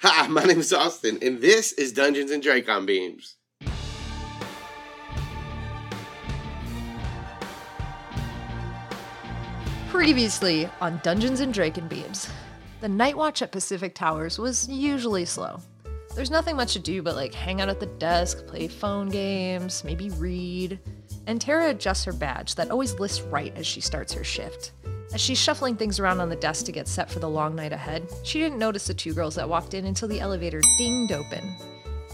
Hi, my name is Austin, and this is Dungeons and Dracon Beams. Previously on Dungeons and Dracon Beams, the night watch at Pacific Towers was usually slow. There's nothing much to do but like hang out at the desk, play phone games, maybe read. And Tara adjusts her badge that always lists right as she starts her shift. As she's shuffling things around on the desk to get set for the long night ahead, she didn't notice the two girls that walked in until the elevator dinged open.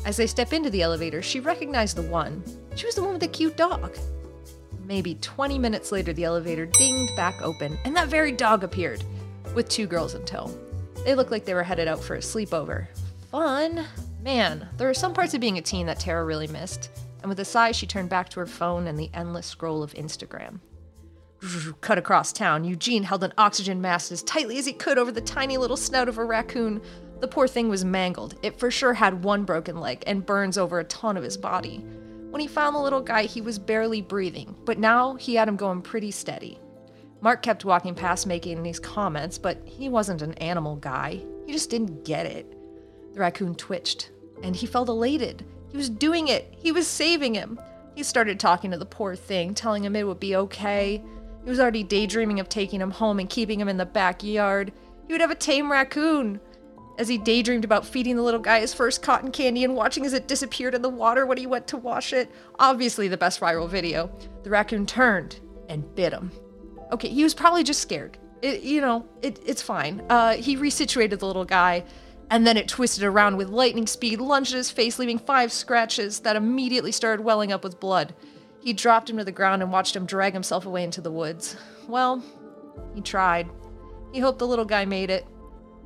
As they step into the elevator, she recognized the one. She was the one with the cute dog. Maybe 20 minutes later, the elevator dinged back open, and that very dog appeared, with two girls in tow. They looked like they were headed out for a sleepover. Fun! Man, there are some parts of being a teen that Tara really missed, and with a sigh, she turned back to her phone and the endless scroll of Instagram. Cut across town, Eugene held an oxygen mask as tightly as he could over the tiny little snout of a raccoon. The poor thing was mangled. It for sure had one broken leg and burns over a ton of his body. When he found the little guy, he was barely breathing, but now he had him going pretty steady. Mark kept walking past making these comments, but he wasn't an animal guy. He just didn't get it. The raccoon twitched, and he felt elated. He was doing it. He was saving him. He started talking to the poor thing, telling him it would be okay. He was already daydreaming of taking him home and keeping him in the backyard. He would have a tame raccoon. As he daydreamed about feeding the little guy his first cotton candy and watching as it disappeared in the water when he went to wash it, obviously the best viral video, the raccoon turned and bit him. Okay, he was probably just scared. It, you know, it, it's fine. Uh, he resituated the little guy, and then it twisted around with lightning speed, lunged at his face, leaving five scratches that immediately started welling up with blood. He dropped him to the ground and watched him drag himself away into the woods. Well, he tried. He hoped the little guy made it.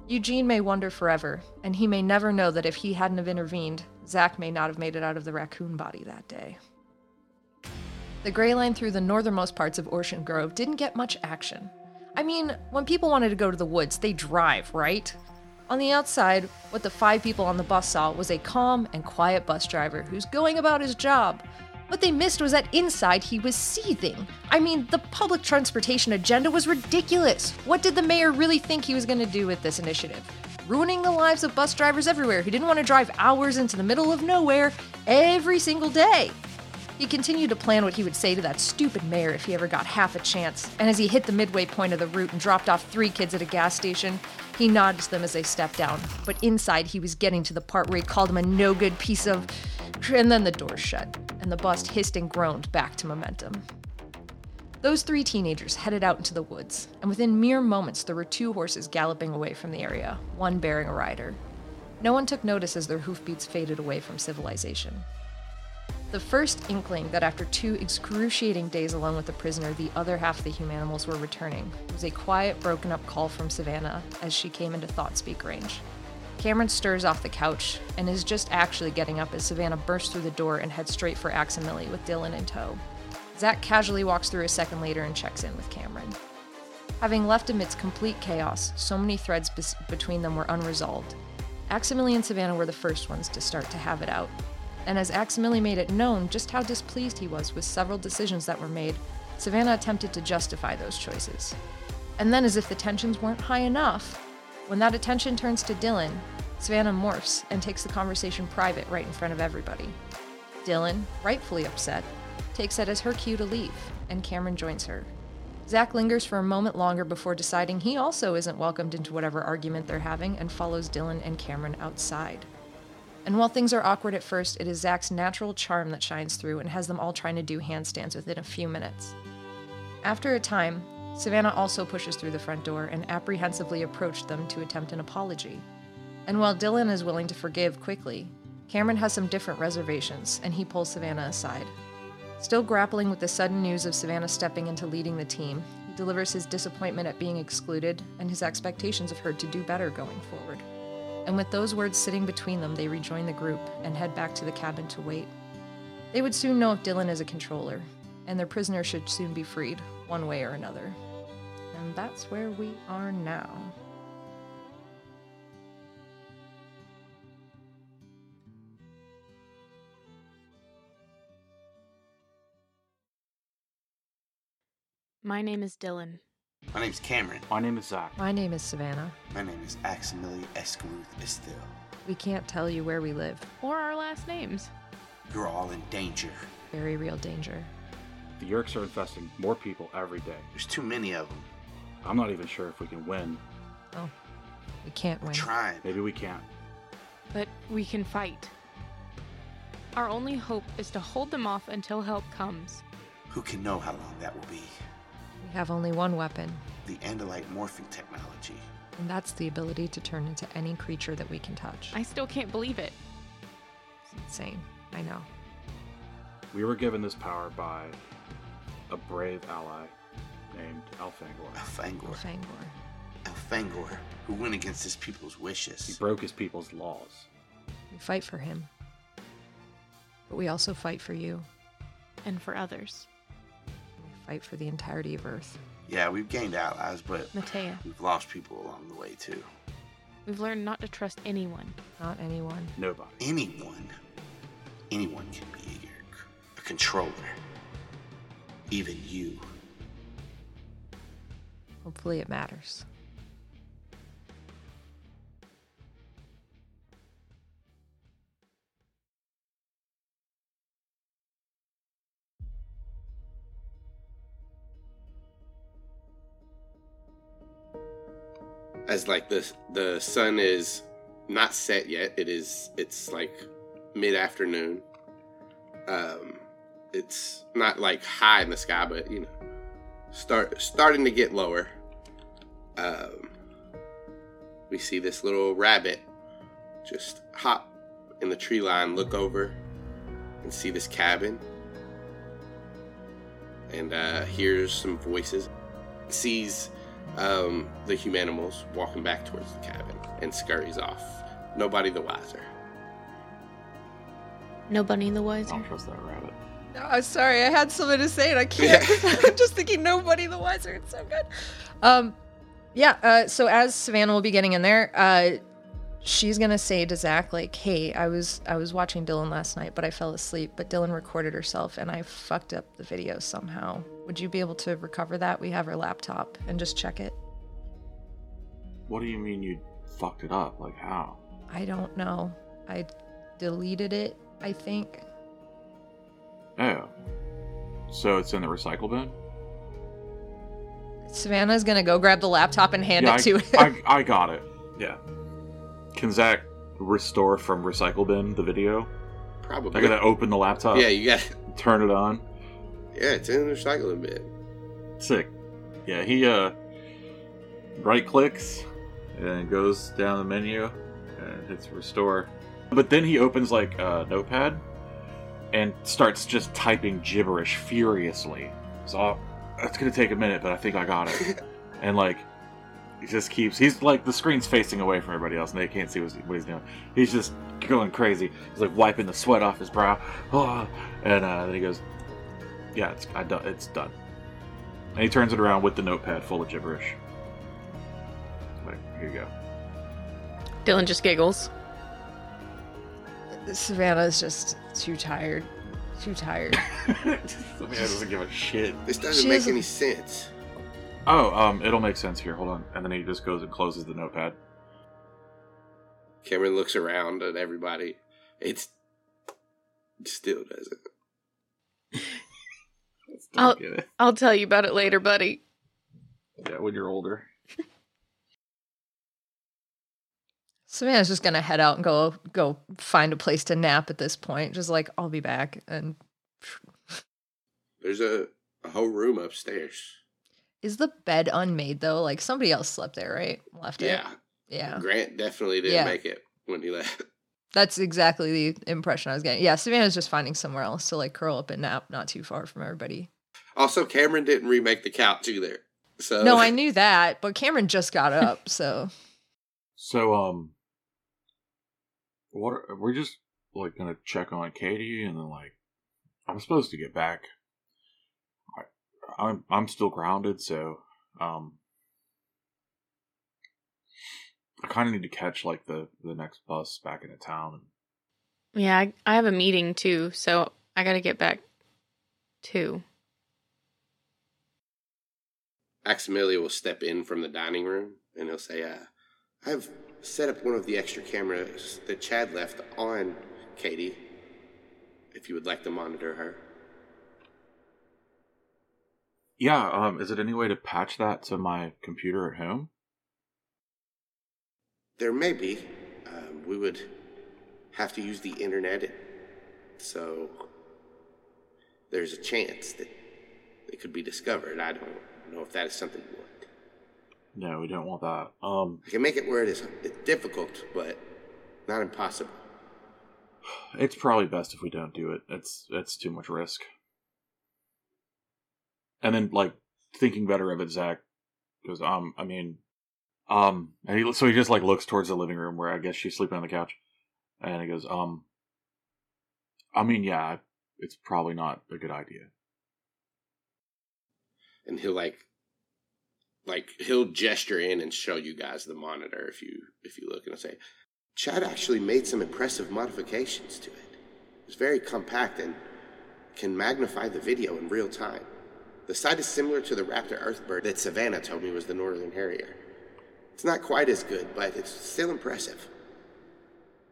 Eugene may wonder forever, and he may never know that if he hadn't have intervened, Zac may not have made it out of the raccoon body that day. The gray line through the northernmost parts of Ocean Grove didn't get much action. I mean, when people wanted to go to the woods, they drive, right? On the outside, what the five people on the bus saw was a calm and quiet bus driver who's going about his job. What they missed was that inside he was seething. I mean, the public transportation agenda was ridiculous. What did the mayor really think he was going to do with this initiative? Ruining the lives of bus drivers everywhere who didn't want to drive hours into the middle of nowhere every single day. He continued to plan what he would say to that stupid mayor if he ever got half a chance, and as he hit the midway point of the route and dropped off three kids at a gas station, he nodded to them as they stepped down. But inside, he was getting to the part where he called him a no good piece of. And then the door shut, and the bus hissed and groaned back to momentum. Those three teenagers headed out into the woods, and within mere moments, there were two horses galloping away from the area, one bearing a rider. No one took notice as their hoofbeats faded away from civilization. The first inkling that after two excruciating days alone with the prisoner, the other half of the humanimals were returning was a quiet, broken up call from Savannah as she came into thought speak range. Cameron stirs off the couch and is just actually getting up as Savannah bursts through the door and heads straight for Aximili with Dylan in tow. Zac casually walks through a second later and checks in with Cameron. Having left amidst complete chaos, so many threads bes- between them were unresolved. Aximili and Savannah were the first ones to start to have it out. And as Aximili made it known just how displeased he was with several decisions that were made, Savannah attempted to justify those choices. And then, as if the tensions weren't high enough, when that attention turns to Dylan, Savannah morphs and takes the conversation private right in front of everybody. Dylan, rightfully upset, takes it as her cue to leave, and Cameron joins her. Zac lingers for a moment longer before deciding he also isn't welcomed into whatever argument they're having and follows Dylan and Cameron outside. And while things are awkward at first, it is Zac's natural charm that shines through and has them all trying to do handstands within a few minutes. After a time, Savannah also pushes through the front door and apprehensively approached them to attempt an apology. And while Dylan is willing to forgive quickly, Cameron has some different reservations and he pulls Savannah aside. Still grappling with the sudden news of Savannah stepping into leading the team, he delivers his disappointment at being excluded and his expectations of her to do better going forward. And with those words sitting between them, they rejoin the group and head back to the cabin to wait. They would soon know if Dylan is a controller, and their prisoner should soon be freed, one way or another. And that's where we are now. My name is Dylan. My name's Cameron. My name is Zach. My name is Savannah. My name is Aximili Esgarrouth Isthill. We can't tell you where we live. Or our last names. You're all in danger. Very real danger. The Yeerks are infesting more people every day. There's too many of them. I'm not even sure if we can win. Oh, we can't We're win. trying. Maybe we can't. But we can fight. Our only hope is to hold them off until help comes. Who can know how long that will be? We have only one weapon, The Andalite morphing technology. and that's the ability to turn into any creature that we can touch. I still can't believe it. It's insane. I know. We were given this power by a brave ally named Elfangor. Elfangor. Fangor. Elfangor, who went against his people's wishes. He broke his people's laws. We fight for him. But we also fight for you. And for others. We fight for the entirety of Earth. Yeah, we've gained allies, but Matea, we've lost people along the way too. we've learned not to trust anyone. Not anyone. Nobody. Anyone, anyone can be a Yeerk, a controller. Even you. Hopefully it matters. As like the the sun is not set yet. It is. It's like mid afternoon. Um, it's not like high in the sky, but you know, start starting to get lower. Um, we see this little rabbit just hop in the tree line, look over, and see this cabin. And uh, hears some voices. Sees um, the humanimals walking back towards the cabin and scurries off. Nobody the wiser. Nobody the wiser. don't trust that rabbit. Oh, sorry, I had something to say and I can't. I'm just thinking nobody the wiser. It's so good. Um, yeah. Uh, so as Savannah will be getting in there, uh, she's gonna say to Zac like, "Hey, I was I was watching Dylan last night, but I fell asleep. But Dylan recorded herself, and I fucked up the video somehow. Would you be able to recover that? We have her laptop and just check it. What do you mean you fucked it up? Like how? I don't know. I deleted it. I think. Oh. So it's in the recycle bin? Savannah's gonna go grab the laptop and hand yeah, it to him. I, I, I got it. Yeah. Can Zac restore from recycle bin the video? Probably. I gotta open the laptop, yeah, you got. Turn it on. Yeah, it's in the recycling bin. Sick. Yeah, he uh right clicks and goes down the menu and hits restore. But then he opens like a notepad and starts just typing gibberish furiously. So it's gonna take a minute, but I think I got it. and like he just keeps he's like the screen's facing away from everybody else and they can't see what he's, doing. He's just going crazy. He's like wiping the sweat off his brow. Oh, and uh, then he goes, "Yeah, it's I done. It's done." And he turns it around with the notepad full of gibberish. Like, here you go. Dylan just giggles. Savannah's just too tired. Too tired. the man doesn't give a shit. This doesn't She make doesn't- any sense. Oh, um, it'll make sense here. Hold on. And then he just goes and closes the notepad. Cameron looks around at everybody. It's still doesn't. I'll- it. I'll tell you about it later, buddy. Yeah, when you're older. Savannah's just gonna head out and go go find a place to nap at this point. Just like I'll be back. And There's a, a whole room upstairs. Is the bed unmade though? Like somebody else slept there, right? Left it. Yeah. Yeah. Grant definitely didn't Yeah. make it when he left. That's exactly the impression I was getting. Yeah, Savannah's just finding somewhere else to like curl up and nap, not too far from everybody. Also, Cameron didn't remake the couch either. So No, I knew that, but Cameron just got up, so So, um, what are, we're just like gonna check on Katie, and then like I'm supposed to get back. I, I'm I'm still grounded, so um, I kind of need to catch like the the next bus back into town. Yeah, I, I have a meeting too, so I gotta get back too. Aximili will step in from the dining room and he'll say, uh, I have set up one of the extra cameras that Chad left on Katie, if you would like to monitor her. Yeah, um, is it any way to patch that to my computer at home? There may be. Um, we would have to use the internet, so there's a chance that it could be discovered. I don't know if that is something you want. No, we don't want that. Um, I can make it where it is it's difficult, but not impossible. it's probably best if we don't do it. It's it's too much risk. And then, like thinking better of it, Zac goes, um, I mean, um, and he so he just like looks towards the living room where I guess she's sleeping on the couch, and he goes, um, I mean, yeah, it's probably not a good idea. And he'll like like he'll gesture in and show you guys the monitor if you if you look and say, Chad actually made some impressive modifications to it. It's very compact and can magnify the video in real time. The sight is similar to the raptor earthbird that Savannah told me was the northern harrier. It's not quite as good, but it's still impressive.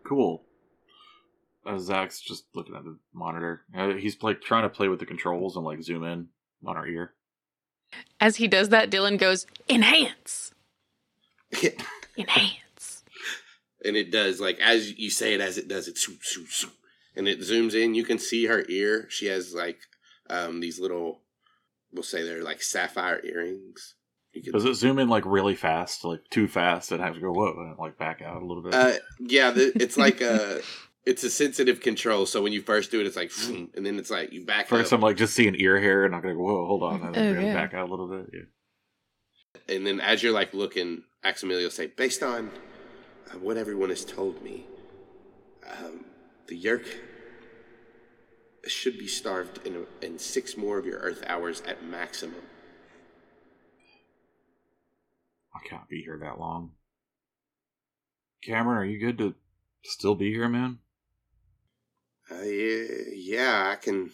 Cool. Uh, Zac's just looking at the monitor. Uh, he's like trying to play with the controls and like zoom in on our ear. As he does that, Dylan goes, Enhance! Enhance. and it does like as you say it as it does it swoop, swoop, swoop, and it zooms in you can see her ear she has like um these little we'll say they're like sapphire earrings you can, Does it zoom in like really fast, like too fast, and have to go whoa and like back out a little bit? uh yeah the, it's like a it's a sensitive control so when you first do it it's like and then it's like you back First, up I'm like just seeing ear hair, and I'm gonna go whoa, hold on, and then Oh, go yeah. back out a little bit. Yeah. and then as you're like looking Aximili will say based on uh, what everyone has told me um, the yeerk should be starved in, in six more of your earth hours at maximum I can't be here that long. Cameron, are you good to still be here, man? Uh, yeah, yeah, I can,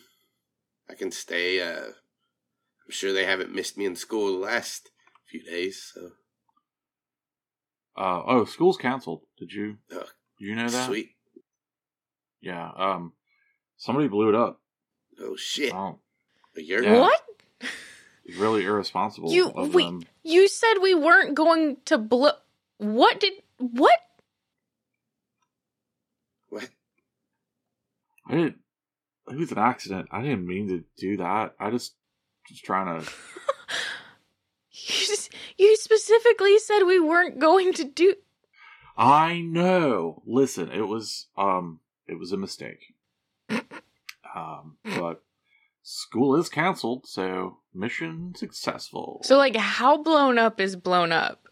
I can stay. Uh, I'm sure they haven't missed me in school the last few days. So, Uh oh, school's canceled. Did you did you know that? sweet. Yeah. Um, somebody blew it up. Oh shit, Oh, a yeerk. Yeah. What? really irresponsible. You of wait. them. You said we weren't going to blow. What did what? What? I didn't. It was an accident. I didn't mean to do that. I just was trying to. You, s- you specifically said we weren't going to do. I know. Listen, it was um, it was a mistake. Um, but school is canceled, so mission successful. So like, how blown up is blown up?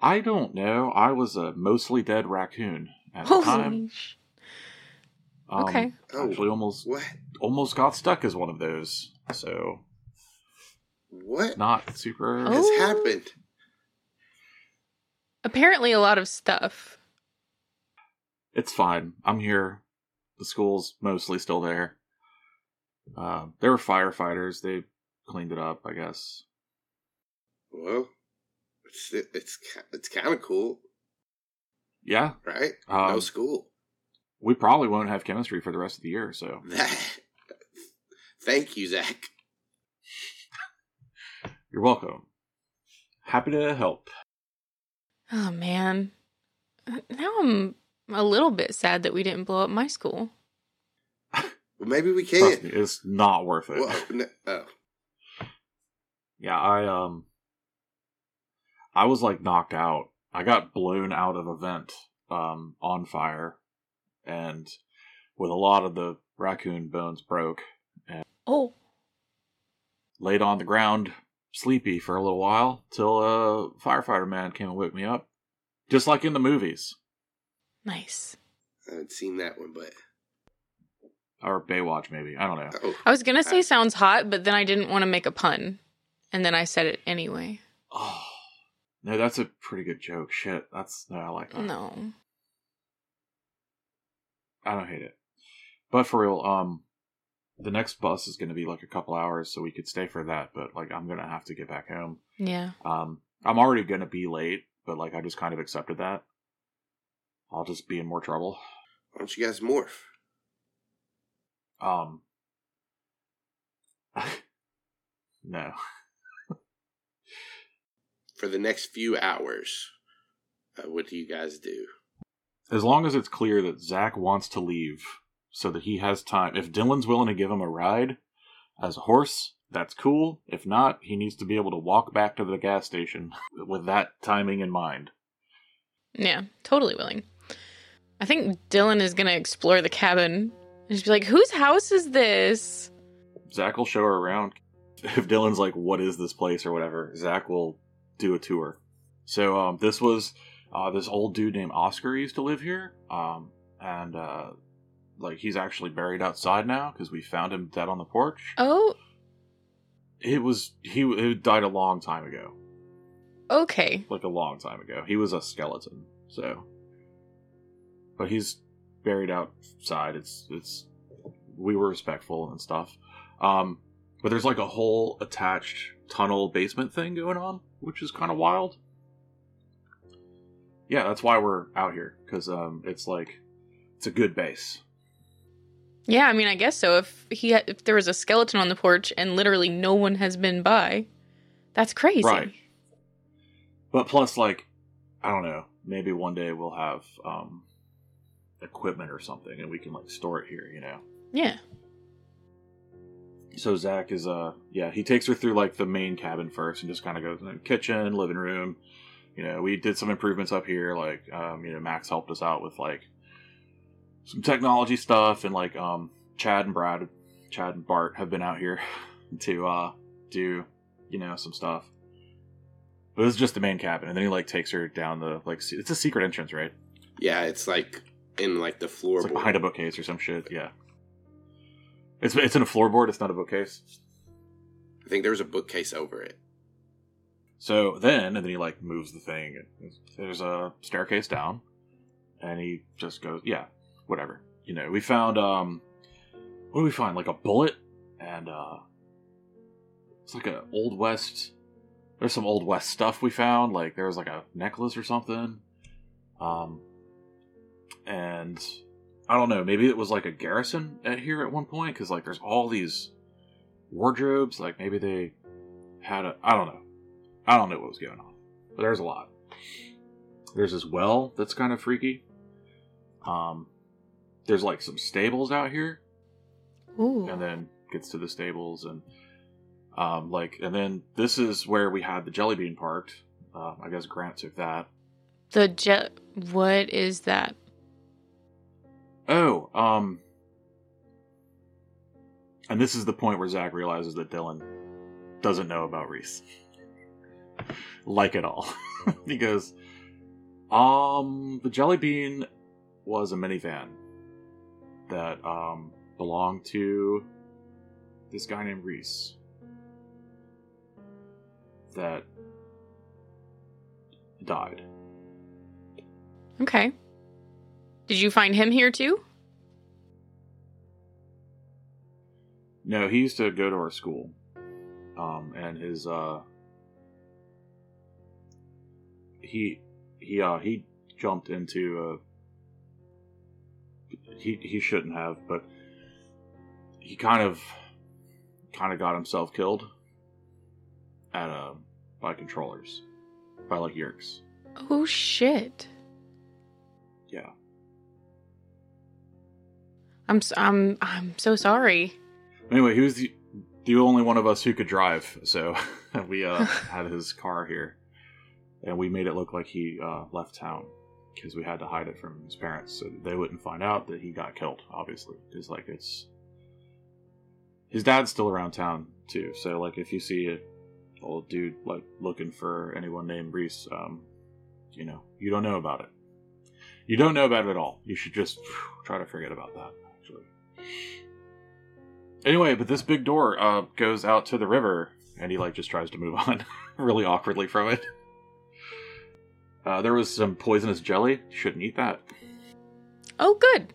I don't know. I was a mostly dead raccoon at the time. Sh- Um, okay. Oh. Actually, almost What? almost got stuck as one of those. So What not super. Oh. has happened? Apparently, a lot of stuff. It's fine. I'm here. The school's mostly still there. Uh, there were firefighters. They cleaned it up, I guess. Well, it's it's it's kind of cool, Yeah. right? Um, no school. We probably won't have chemistry for the rest of the year, so That. Thank you, Zac. you're welcome. Happy to help. Oh man. Now I'm a little bit sad that we didn't blow up my school. Well, maybe we Trust can. me, it's not worth it. Well, no, oh, Yeah, I um I was like knocked out. I got blown out of a vent um on fire and with a lot of the raccoon bones broke. And Oh, Laid on the ground sleepy for a little while till a firefighter man came and woke me up. Just like in the movies. Nice. I haven't seen that one, but Or Baywatch maybe. I don't know. oh, I was gonna say sounds hot, but then I didn't want to make a pun, and then I said it anyway. Oh. No, that's a pretty good joke. Shit. That's no, I like that. No. I don't hate it. But for real, um, the next bus is going to be like a couple hours, so we could stay for that. But like, I'm going to have to get back home. Yeah. Um, I'm already going to be late but like I just kind of accepted that. I'll just be in more trouble. Why don't you guys morph? Um. no. For the next few hours, uh, what do you guys do? As long as it's clear that Zac wants to leave so that he has time. If Dylan's willing to give him a ride as a horse, that's cool. If not, he needs to be able to walk back to the gas station with that timing in mind. Yeah, totally willing. I think Dylan is gonna explore the cabin and just be like, whose house is this? Zac will show her around. If Dylan's like, "What is this place?" or whatever, Zac will do a tour. So um, this was uh, this old dude named Oscar used to live here, um, and uh, like he's actually buried outside now because we found him dead on the porch. Oh, It was he he died a long time ago, okay. like a long time ago. He was a skeleton, so but he's buried outside. It's it's we were respectful and stuff. Um, but there's like a whole attached tunnel basement thing going on, which is kind of wild. Yeah, that's why we're out here because um, it's like it's a good base. Yeah, I mean, I guess so. If he had, if there was a skeleton on the porch and literally no one has been by, that's crazy. Right. But plus, like, I don't know, maybe one day we'll have um, equipment or something, and we can like store it here. You know. Yeah. So Zac is uh yeah he takes her through like the main cabin first and just kind of goes in the kitchen, living room. You know we did some improvements up here. Like um you know Max helped us out with like some technology stuff and like um Chad and Brad, Chad and Bart have been out here to uh do you know some stuff. But this is just the main cabin, and then he like takes her down the like se- it's a secret entrance, right? Yeah, it's like in like the floorboard. like behind a bookcase or some shit. Yeah. It's it's in a floorboard. It's not a bookcase. I think there was a bookcase over it. So then, and then he like moves the thing. And there's a staircase down, and he just goes, yeah, whatever. You know, we found um, what do we find? Like a bullet, and uh, it's like a old west. There's some old west stuff we found. Like there was like a necklace or something. Um, and I don't know. Maybe it was like a garrison at here at one point because like there's all these wardrobes. Like maybe they had a. I don't know. I don't know what was going on, but there's a lot. There's this well that's kind of freaky. Um, there's like some stables out here, Ooh. and then gets to the stables and um, like, and then this is where we had the jelly bean parked. Uh, I guess Grant took that. The jet. What is that? Oh, um, and this is the point where Zac realizes that Dylan doesn't know about Reese, like at all. he goes, "Um, the Jelly Bean was a minivan that um belonged to this guy named Reese that died." Okay. Did you find him here too? No, he used to go to our school. Um, and his uh he he uh he jumped into uh he he shouldn't have, but he kind of kind of got himself killed at uh by controllers by like yeerks. Oh shit. Yeah. I'm s- I'm I'm so sorry. Anyway, he was the the only one of us who could drive, so we uh, had his car here, and we made it look like he uh, left town because we had to hide it from his parents so they wouldn't find out that he got killed. Obviously, because like it's his dad's still around town too. So like if you see a old dude like looking for anyone named Reese, um, you know you don't know about it. You don't know about it at all. You should just try to forget about that. Actually. Anyway, but this big door uh, goes out to the river, and he like just tries to move on, really awkwardly from it. Uh, there was some poisonous jelly. Shouldn't eat that. Oh good.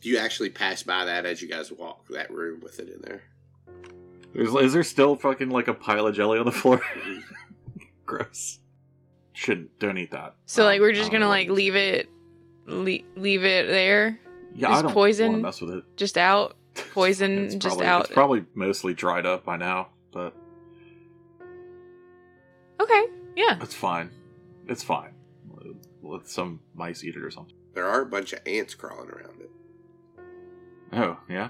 Do you actually pass by that as you guys walk that room with it in there? There's, is there still fucking like a pile of jelly on the floor? Gross. shouldn't don't eat that. So Um, like we're just don't gonna know like what it is. leave it, le- leave it there, Yeah, is I don't poison- want to mess with it. just out, poison, It's just probably, out. It's probably mostly dried up by now, but Okay, yeah. it's fine. It's fine. Let some mice eat it or something. There are a bunch of ants crawling around it. Oh yeah,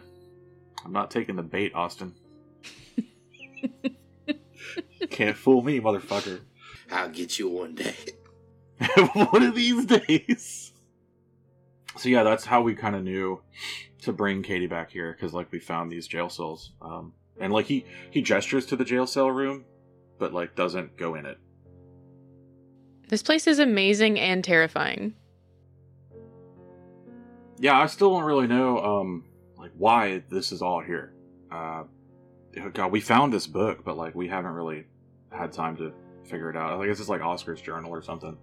I'm not taking the bait, Austin. Can't fool me, motherfucker. I'll get you one day. one of these days. So yeah, that's how we kind of knew to bring Katie back here because like we found these jail cells, um, and like he he gestures to the jail cell room, but like doesn't go in it. This place is amazing and terrifying. Yeah, I still don't really know um like why this is all here. Uh, God, we found this book, but like we haven't really had time to figure it out. I guess it's like Oscar's journal or something,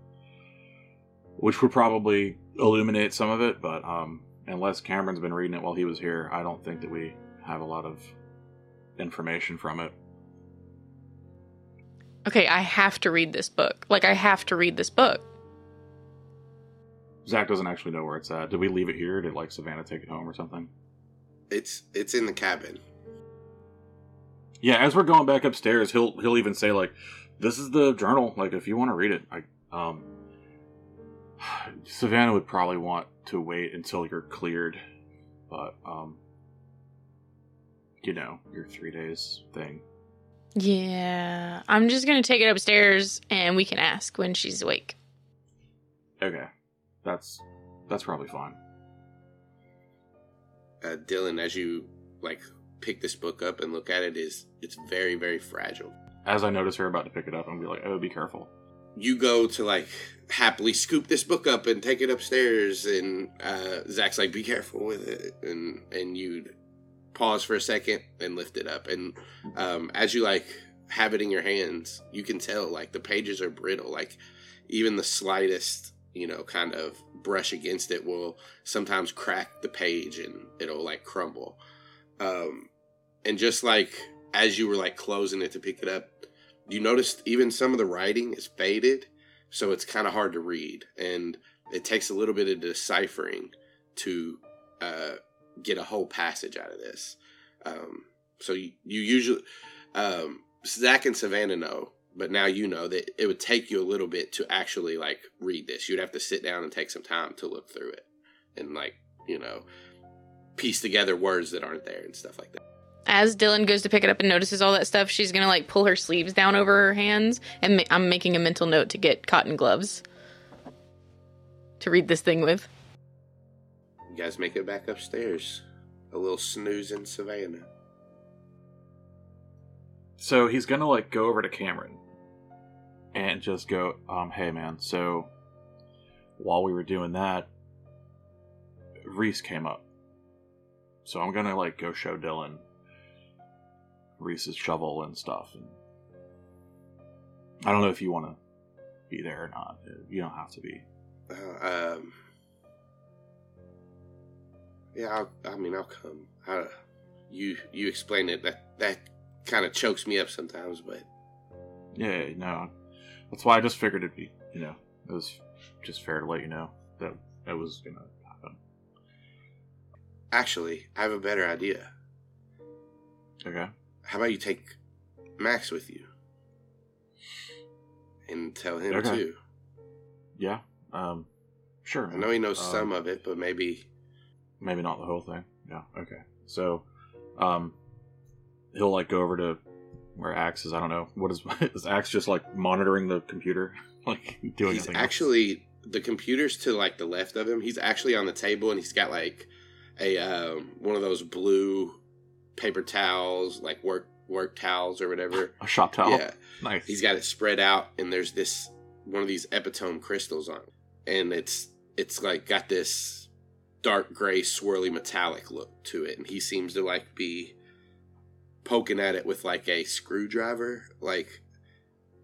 which would probably illuminate some of it. But um, unless Cameron's been reading it while he was here, I don't think that we have a lot of information from it. Okay, I have to read this book. Like I have to read this book. Zac doesn't actually know where it's at. Did we leave it here? Did like Savannah take it home or something? It's it's in the cabin. Yeah, as we're going back upstairs, he'll he'll even say like, "This is the journal. Like, if you want to read it, I um." Savannah would probably want to wait until you're cleared, but um, you know, your three days thing. Yeah, I'm just gonna take it upstairs and we can ask when she's awake. Okay, that's that's probably fine. Uh, Dylan, as you like pick this book up and look at it, is it's very very fragile. As I notice her about to pick it up, I'm gonna be like, "Oh, be careful." You go to like happily scoop this book up and take it upstairs, and uh, Zac's like, "Be careful with it," and and you'd pause for a second and lift it up, and um, as you like have it in your hands, you can tell like the pages are brittle, like even the slightest you know kind of brush against it will sometimes crack the page and it'll like crumble. Um and just like as you were like closing it to pick it up you noticed even some of the writing is faded so it's kind of hard to read and it takes a little bit of deciphering to uh get a whole passage out of this um so you, you usually um zac and savannah know but now you know that it would take you a little bit to actually like read this. You'd have to sit down and take some time to look through it and like, you know, piece together words that aren't there and stuff like that. As Dylan goes to pick it up and notices all that stuff, she's gonna like pull her sleeves down over her hands, and ma- I'm making a mental note to get cotton gloves to read this thing with. You guys make it back upstairs. A little snooze in Savannah. So he's gonna like go over to Cameron and just go, um, hey man, so while we were doing that, Reese came up. So I'm gonna like go show Dylan Reese's shovel and stuff and I don't know if you wanna be there or not. You don't have to be. Uh, um, yeah, I'll, I mean, I'll come. I, you you explain it. That that kind of chokes me up sometimes, but Yeah, no. That's why I just figured it'd be you know, it was just fair to let you know that it was gonna happen. actually, I have a better idea. Okay. How about you take Max with you and tell him Okay. too? Yeah. Um sure. I know he knows Um, some of it, but maybe maybe not the whole thing. Yeah. Okay. So, um, he'll like go over to where Axe is. I don't know what is is Axe just like monitoring the computer, like doing he's anything else? actually the computer's to like the left of him. He's actually on the table and he's got like a um, one of those blue paper towels, like work work towels or whatever. a shop towel. Yeah, Nice. he's got it spread out, and there's this one of these epitome crystals on, it. and it's it's like got this dark gray swirly metallic look to it, and he seems to like be poking at it with like a screwdriver, like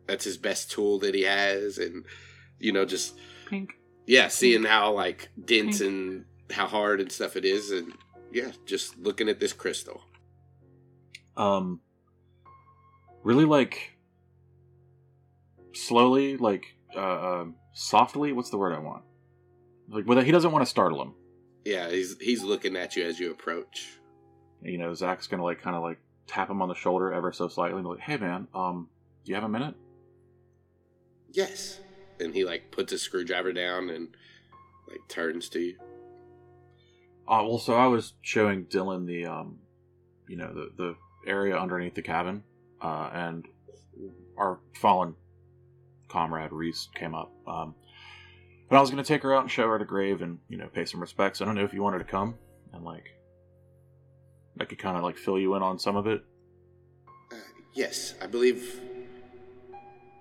that's his best tool that he has, and you know just pink. yeah, seeing how like dense and how hard and stuff it is, and yeah, just looking at this crystal. Um, really like slowly, like uh, um, softly. What's the word I want? Like, well, he doesn't want to startle him. Yeah, he's he's looking at you as you approach. You know, Zac's gonna like kind of like tap him on the shoulder ever so slightly, and be like, "Hey, man, um, do you have a minute?" Yes. And he like puts a screwdriver down and like turns to you. Uh, well, so I was showing Dylan the, um, you know, the the area underneath the cabin, uh, and our fallen comrade Reese came up. Um, but I was going to take her out and show her the grave and you know pay some respects. I don't know if you wanted to come and like I could kind of like fill you in on some of it. Uh, yes, I believe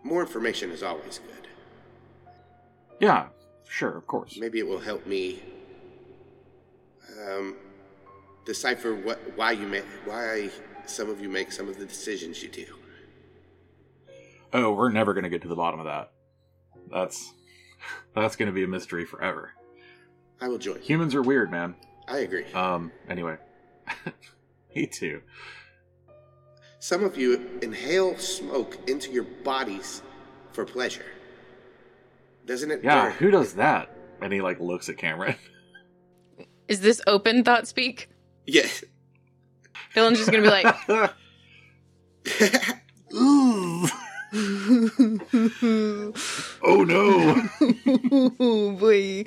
more information is always good. Yeah, sure, of course. Maybe it will help me um, decipher what why you make why some of you make some of the decisions you do. Oh, we're never going to get to the bottom of that. That's that's going to be a mystery forever. I will join. Humans are weird, man. I agree. Um. Anyway, me too. Some of you inhale smoke into your bodies for pleasure. Doesn't it? Yeah, burn? who does that? And he like looks at Cameron. Is this open thought speak? Yeah. Dylan's just gonna be like, ooh. oh no! oh boy.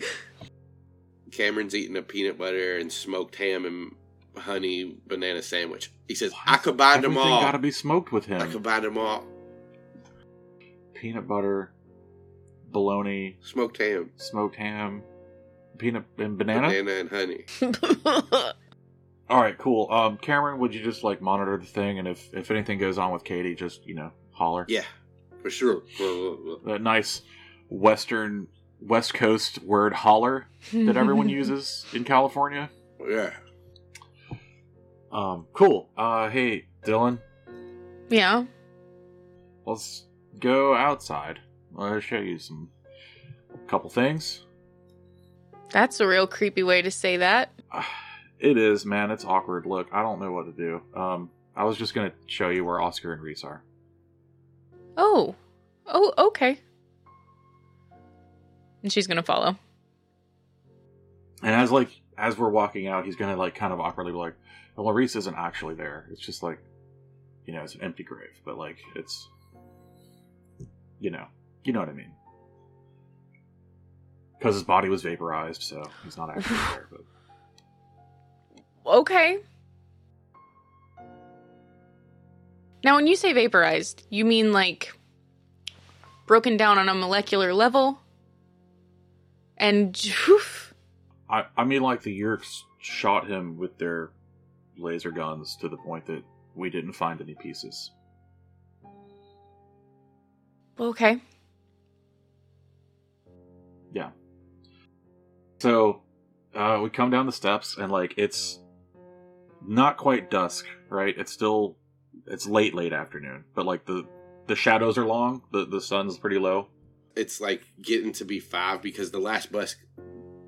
Cameron's eating a peanut butter and smoked ham and honey banana sandwich. He says, "I combined them Everything all. Got to be smoked with him. I him. combined them all. Peanut butter, bologna, Smoked ham, smoked ham, peanut and banana. banana, and honey." All right, cool. Um, Cameron, would you just like monitor the thing, and if if anything goes on with Katie, just you know holler. Yeah, for sure. That nice Western West Coast word holler that everyone uses in California. Yeah. Um, cool. Uh, hey, Dylan, yeah. let's go outside. I'll show you some couple things. That's a real creepy way to say that. It is, man. It's awkward. Look, I don't know what to do. Um, I was just gonna show you where Oscar and Reese are. Oh. Oh, okay. And she's gonna follow. And as like as we're walking out, he's gonna like kind of awkwardly be like, "Well, Reese isn't actually there. It's just like, you know, it's an empty grave, but like it's, you know, you know what I mean." Because his body was vaporized, so he's not actually there. But Okay. Now, when you say vaporized, you mean like broken down on a molecular level? And oof, I, I mean, like the Yeerks shot him with their laser guns to the point that we didn't find any pieces. okay. Yeah. So, uh, we come down the steps and like it's not quite dusk, right? It's still it's late, late afternoon, but like the the shadows are long. The the sun's pretty low. It's like getting to be five because the last bus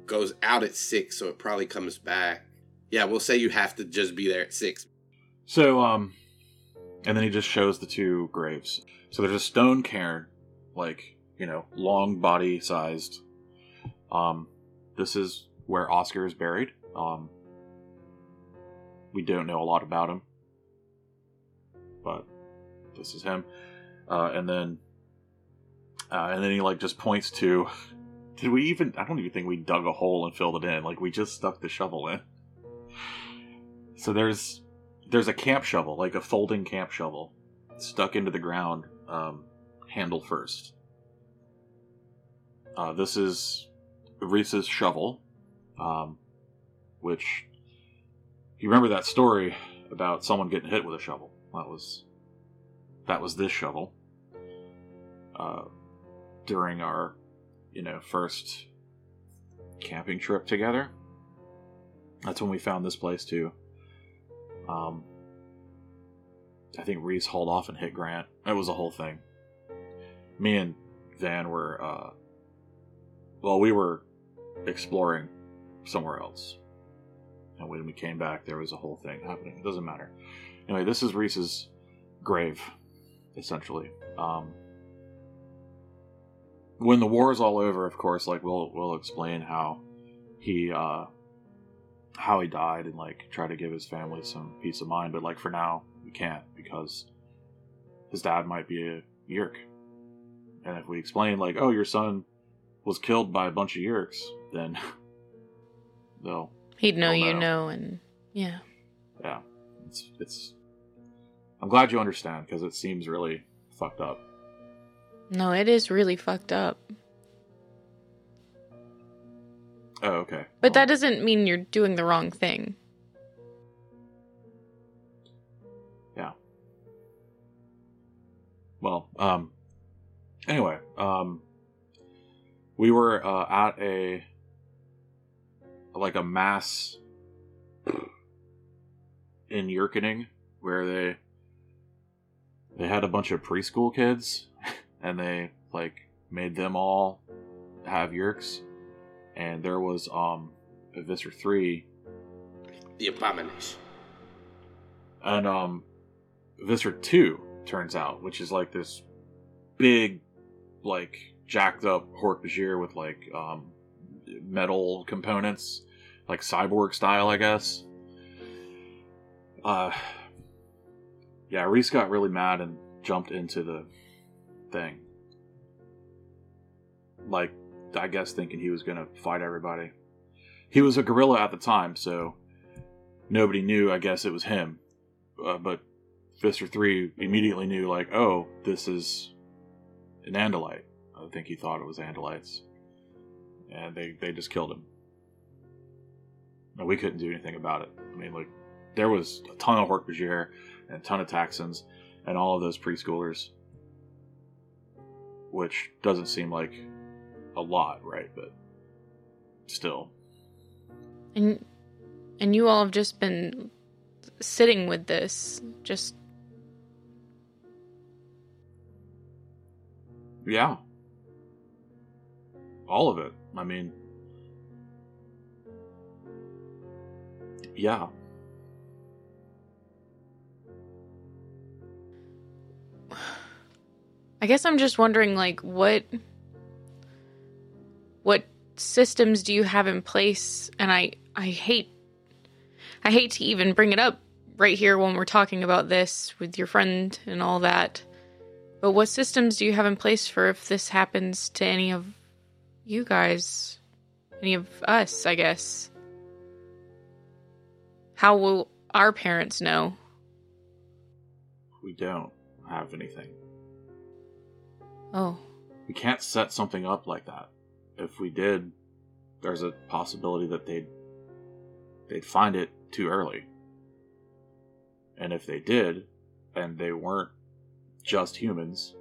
goes out at six, so it probably comes back. Yeah, we'll say you have to just be there at six. So, um, and then he just shows the two graves. So there's a stone cairn, like you know, long body sized. Um, this is where Oscar is buried. Um, we don't know a lot about him, but this is him. Uh, and then, uh, and then he like just points to. Did we even? I don't even think we dug a hole and filled it in. Like we just stuck the shovel in. So there's there's a camp shovel, like a folding camp shovel, stuck into the ground, um, handle first. Uh, this is Reese's shovel, um, which you remember that story about someone getting hit with a shovel. That was that was this shovel. Uh, during our, you know, first camping trip together. That's when we found this place too. Um, I think Reese hauled off and hit Grant. It was a whole thing. Me and Van were, uh, well, we were exploring somewhere else. And when we came back, there was a whole thing happening. It doesn't matter. Anyway, this is Reese's grave, essentially. Um, when the war is all over, of course, like we'll we'll explain how he uh how he died and like try to give his family some peace of mind. But like for now, we can't because his dad might be a Yeerk. And if we explain like, oh, your son was killed by a bunch of Yeerks, then they'll He'd know you no. know, and yeah. yeah. It's it's. I'm glad you understand because it seems really fucked up. No, it is really fucked up. Oh, okay. But Well, that doesn't mean you're doing the wrong thing. Yeah. Well, um, anyway, um, we were uh, at a like a mass in Yeerkening where they they had a bunch of preschool kids and they like made them all have yeerks and there was um Visser 3 The abomination. and um Visser 2 turns out, which is like this big like jacked up Hork Bajir with like um metal components, like cyborg style, I guess. Uh yeah, Reese got really mad and jumped into the thing. Like I guess thinking he was gonna fight everybody. He was a gorilla at the time, so nobody knew. I guess it was him. Uh, but Visser 3 immediately knew, like, oh, this is an Andalite. I think he thought it was Andalites. And they, they just killed him. And we couldn't do anything about it. I mean, like, there was a ton of Hork Bajir and a ton of Taxxons and all of those preschoolers. Which doesn't seem like a lot, right? But still. And and you all have just been sitting with this just Yeah. All of it. I mean, yeah. I guess I'm just wondering like what what systems do you have in place and I I hate I hate to even bring it up right here when we're talking about this with your friend and all that. But what systems do you have in place for if this happens to any of you guys? Any of us, I guess. How will our parents know? We don't have anything. Oh. We can't set something up like that. If we did, there's a possibility that they'd they'd find it too early. And if they did, and they weren't just humans,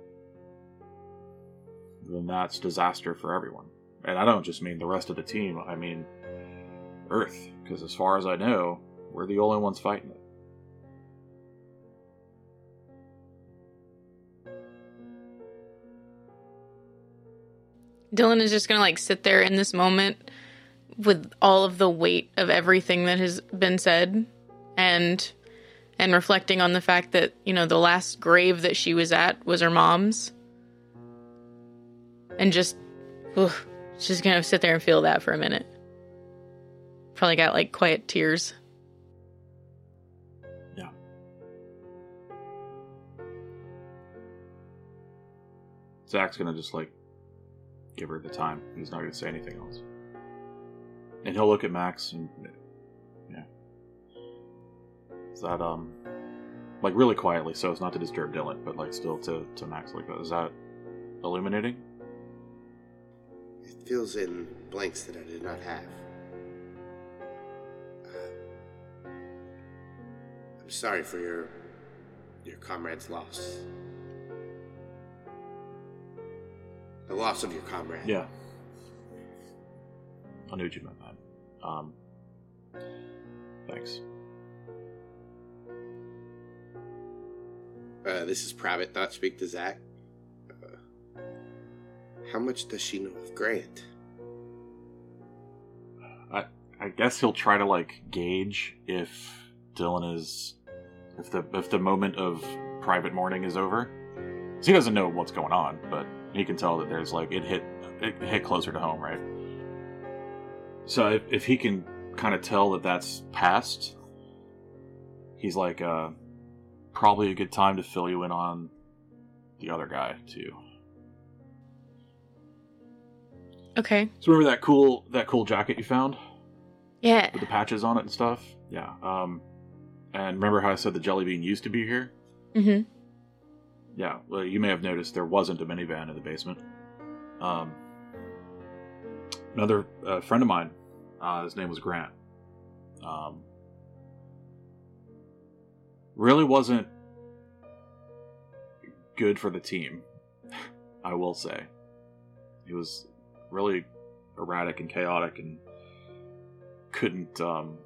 then that's disaster for everyone. And I don't just mean the rest of the team, I mean Earth, because as far as I know, we're the only ones fighting it. Dylan is just gonna like sit there in this moment with all of the weight of everything that has been said and and reflecting on the fact that, you know, the last grave that she was at was her mom's. And just ugh, she's gonna sit there and feel that for a minute. Probably got like quiet tears. Yeah. Zac's gonna just like give her the time. He's not gonna say anything else. And he'll look at Max and yeah. Is that um like really quietly, so it's not to disturb Dylan, but like still to, to Max like that. Is that illuminating? It fills in blanks that I did not have. Uh, I'm sorry for your your comrade's loss. The loss of your comrade. Yeah. I knew what you meant that. Um thanks. Uh, this is private. Not speak to Zac. How much does she know of Grant? I I guess he'll try to like gauge if Dylan is if the if the moment of private mourning is over. he doesn't know what's going on, but he can tell that there's like it hit it hit closer to home, right? So if, if he can kind of tell that that's past, he's like, uh, probably a good time to fill you in on the other guy too. Okay. So remember that cool that cool jacket you found Yeah. with the patches on it and stuff? Yeah. Um, and remember how I said the jelly bean used to be here? Mm-hmm. Yeah. Well, you may have noticed there wasn't a minivan in the basement. Um, another uh, friend of mine, uh, his name was Grant. Um, really wasn't good for the team, I will say. He was really erratic and chaotic and couldn't um,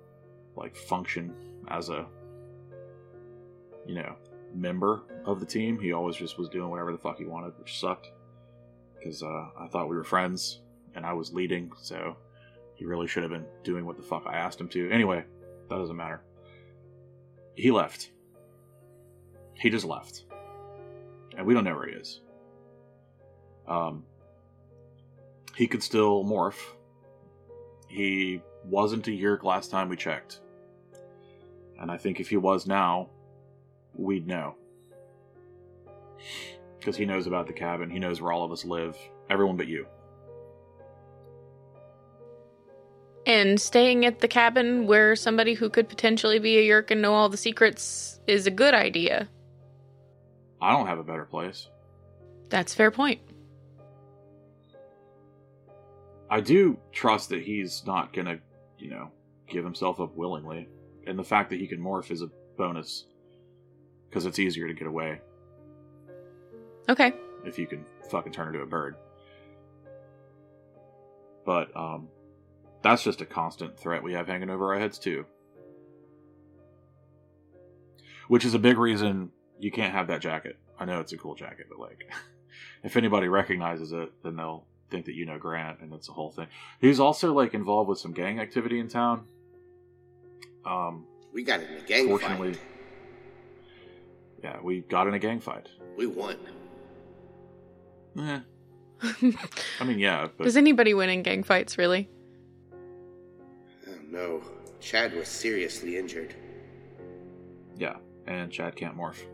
like function as a you know member of the team. He always just was doing whatever the fuck he wanted, which sucked because uh, I thought we were friends and I was leading, so he really should have been doing what the fuck I asked him to. Anyway, that doesn't matter. He left. He just left, and we don't know where he is. Um, he could still morph. He wasn't a Yeerk last time we checked. And I think if he was now, we'd know. Because he knows about the cabin, he knows where all of us live. Everyone but you. And staying at the cabin where somebody who could potentially be a Yeerk and know all the secrets is a good idea. I don't have a better place. That's a fair point. I do trust that he's not gonna, you know, give himself up willingly. And the fact that he can morph is a bonus. Because it's easier to get away Okay. if you can fucking turn into a bird. But um that's just a constant threat we have hanging over our heads too. Which is a big reason you can't have that jacket. I know it's a cool jacket, but like if anybody recognizes it, then they'll think that you know Grant and it's a whole thing. He's also like involved with some gang activity in town. Um We got in a gang fortunately fight. Yeah, we got in a gang fight. We won. Eh, I mean yeah, but Does anybody win in gang fights, really? Oh no. Chad was seriously injured. yeah, and Chad can't morph.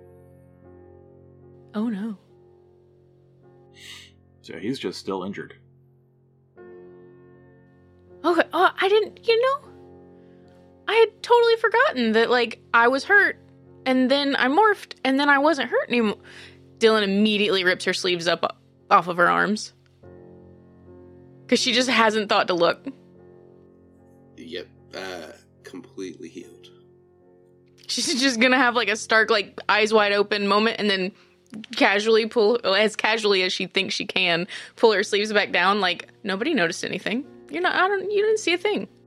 Oh no. So he's just still injured. Okay. Oh, I didn't. You know, I had totally forgotten that. Like, I was hurt, and then I morphed, and then I wasn't hurt anymore. Dylan immediately rips her sleeves up off of her arms because she just hasn't thought to look. Yep. Uh, completely healed. She's just gonna have like a stark, like eyes wide open moment, and then casually pull, as casually as she thinks she can, pull her sleeves back down. Like nobody noticed anything. You're not. I don't. You didn't see a thing.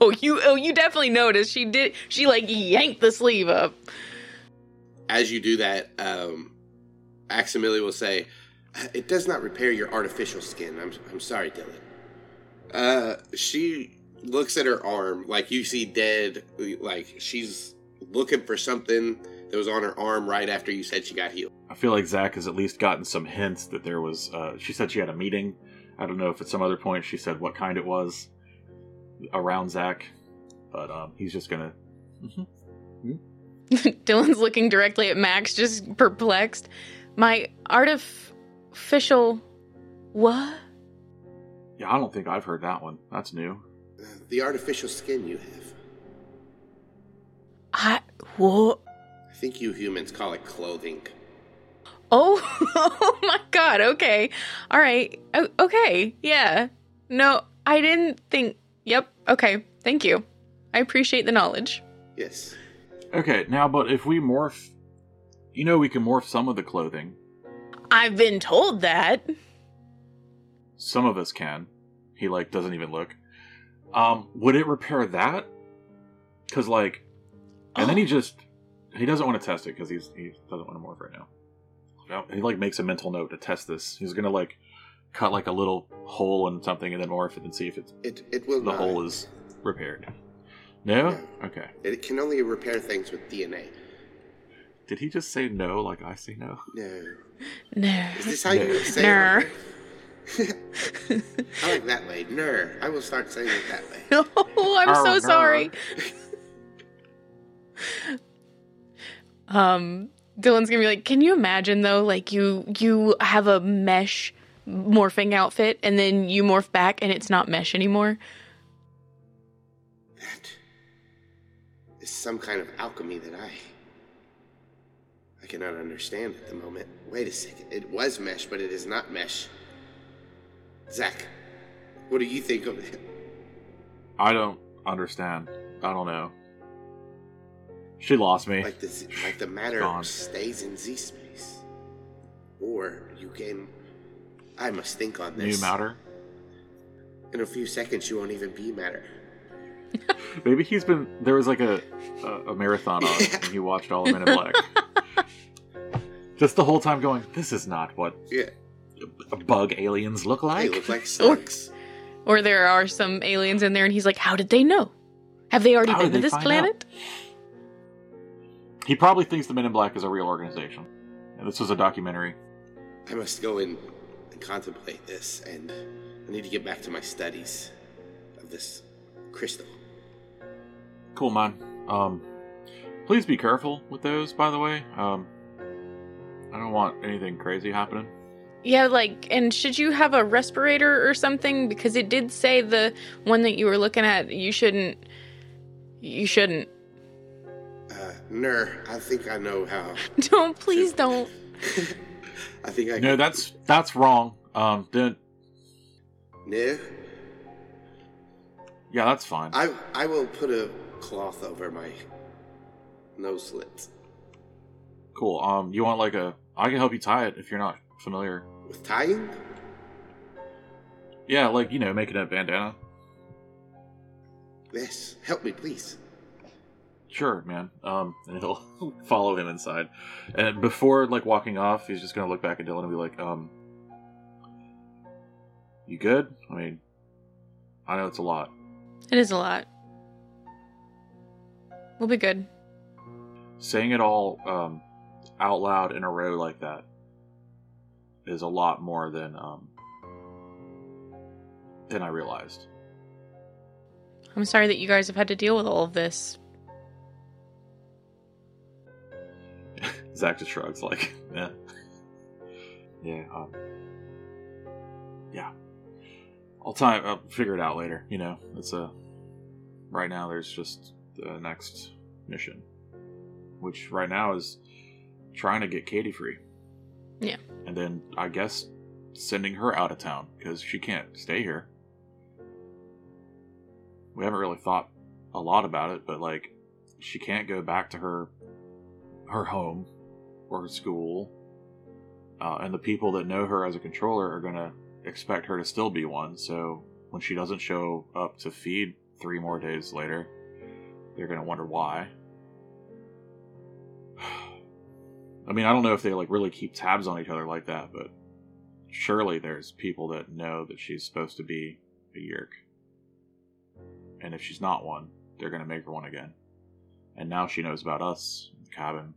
Oh, you. Oh, you definitely noticed. She did. She like yanked the sleeve up. As you do that, um, Aximili will say, "It does not repair your artificial skin." I'm, I'm sorry, Dylan. Uh, she looks at her arm, like you see dead, like she's looking for something that was on her arm right after you said she got healed. I feel like Zac has at least gotten some hints that there was. Uh, she said she had a meeting. I don't know if at some other point she said what kind it was around Zac, but um, he's just gonna. Dylan's looking directly at Max, just perplexed. My artificial. What? Yeah, I don't think I've heard that one. That's new. Uh, The artificial skin you have. I. What? I think you humans call it clothing. Oh, oh my god. Okay. All right. O- okay. Yeah. No, I didn't think. Yep. Okay. Thank you. I appreciate the knowledge. Yes. Okay, now, but if we morph, you know, we can morph some of the clothing. I've been told that. Some of us can. He like doesn't even look. Um, would it repair that? Because like, and then he just he doesn't want to test it because he's he doesn't want to morph right now. Well, He like makes a mental note to test this. He's gonna like cut like a little hole in something and then morph it and see if it's It it will the not. hole is repaired. No? No. Okay. It can only repair things with DNA. Did he just say no like I say no? No. No. Is this how you No. say No. it? I like that way. Ner. I will start saying it that way. oh, I'm Oh, so no. sorry. um, Dylan's gonna be like, "Can you imagine though? Like you you have a mesh morphing outfit, and then you morph back, and it's not mesh anymore. That is some kind of alchemy that I. I cannot understand at the moment. Wait a second. It was mesh, but it is not mesh. Zac, what do you think of it? I don't understand. I don't know. She lost me. Like this, like the matter Gone. stays in Z space, or you can. I must think on this. New this. matter. In a few seconds, you won't even be matter. Maybe he's been. There was like a a, a marathon on, and he watched all of Men in Black. Just the whole time going, this is not what Yeah, bug aliens look like. they like. look like slugs. Or there are some aliens in there, and he's like, "How did they know? Have they already How been to this find planet?" He probably thinks the Men in Black is a real organization. And this was a documentary. I must go and, and contemplate this, and I need to get back to my studies of this crystal. Cool, man. Um, please be careful with those. By the way, um, I don't want anything crazy happening. Yeah, like, and should you have a respirator or something? Because it did say the one that you were looking at, you shouldn't. You shouldn't. Ner, I think I know how. Don't, please don't. I think I No, can- that's that's wrong. Um, then Ner, yeah, that's fine. I I will put a cloth over my nose slits Cool. Um, you want like a? I can help you tie it if you're not familiar. with tying. Yeah, like you know, making a bandana. Yes, help me, please. Sure, man. Um, and he'll follow him inside. And before like walking off, he's just gonna look back at Dylan and be like, um, you good? I mean, I know it's a lot. It is a lot. We'll be good. Saying it all um out loud in a row like that is a lot more than um than I realized. I'm sorry that you guys have had to deal with all of this. Zac just shrugs, like, yeah. Yeah, um, yeah. I'll time, I'll figure it out later, you know. It's a, right now there's just the next mission, which right now is trying to get Katie free. Yeah. And then I guess sending her out of town, because she can't stay here. We haven't really thought a lot about it, but like, she can't go back to her her home or school, uh, and the people that know her as a controller are going to expect her to still be one. So when she doesn't show up to feed three more days later, they're going to wonder why. I mean, I don't know if they like really keep tabs on each other like that, but surely there's people that know that she's supposed to be a Yeerk. And if she's not one, they're going to make her one again. And now she knows about us, the cabin.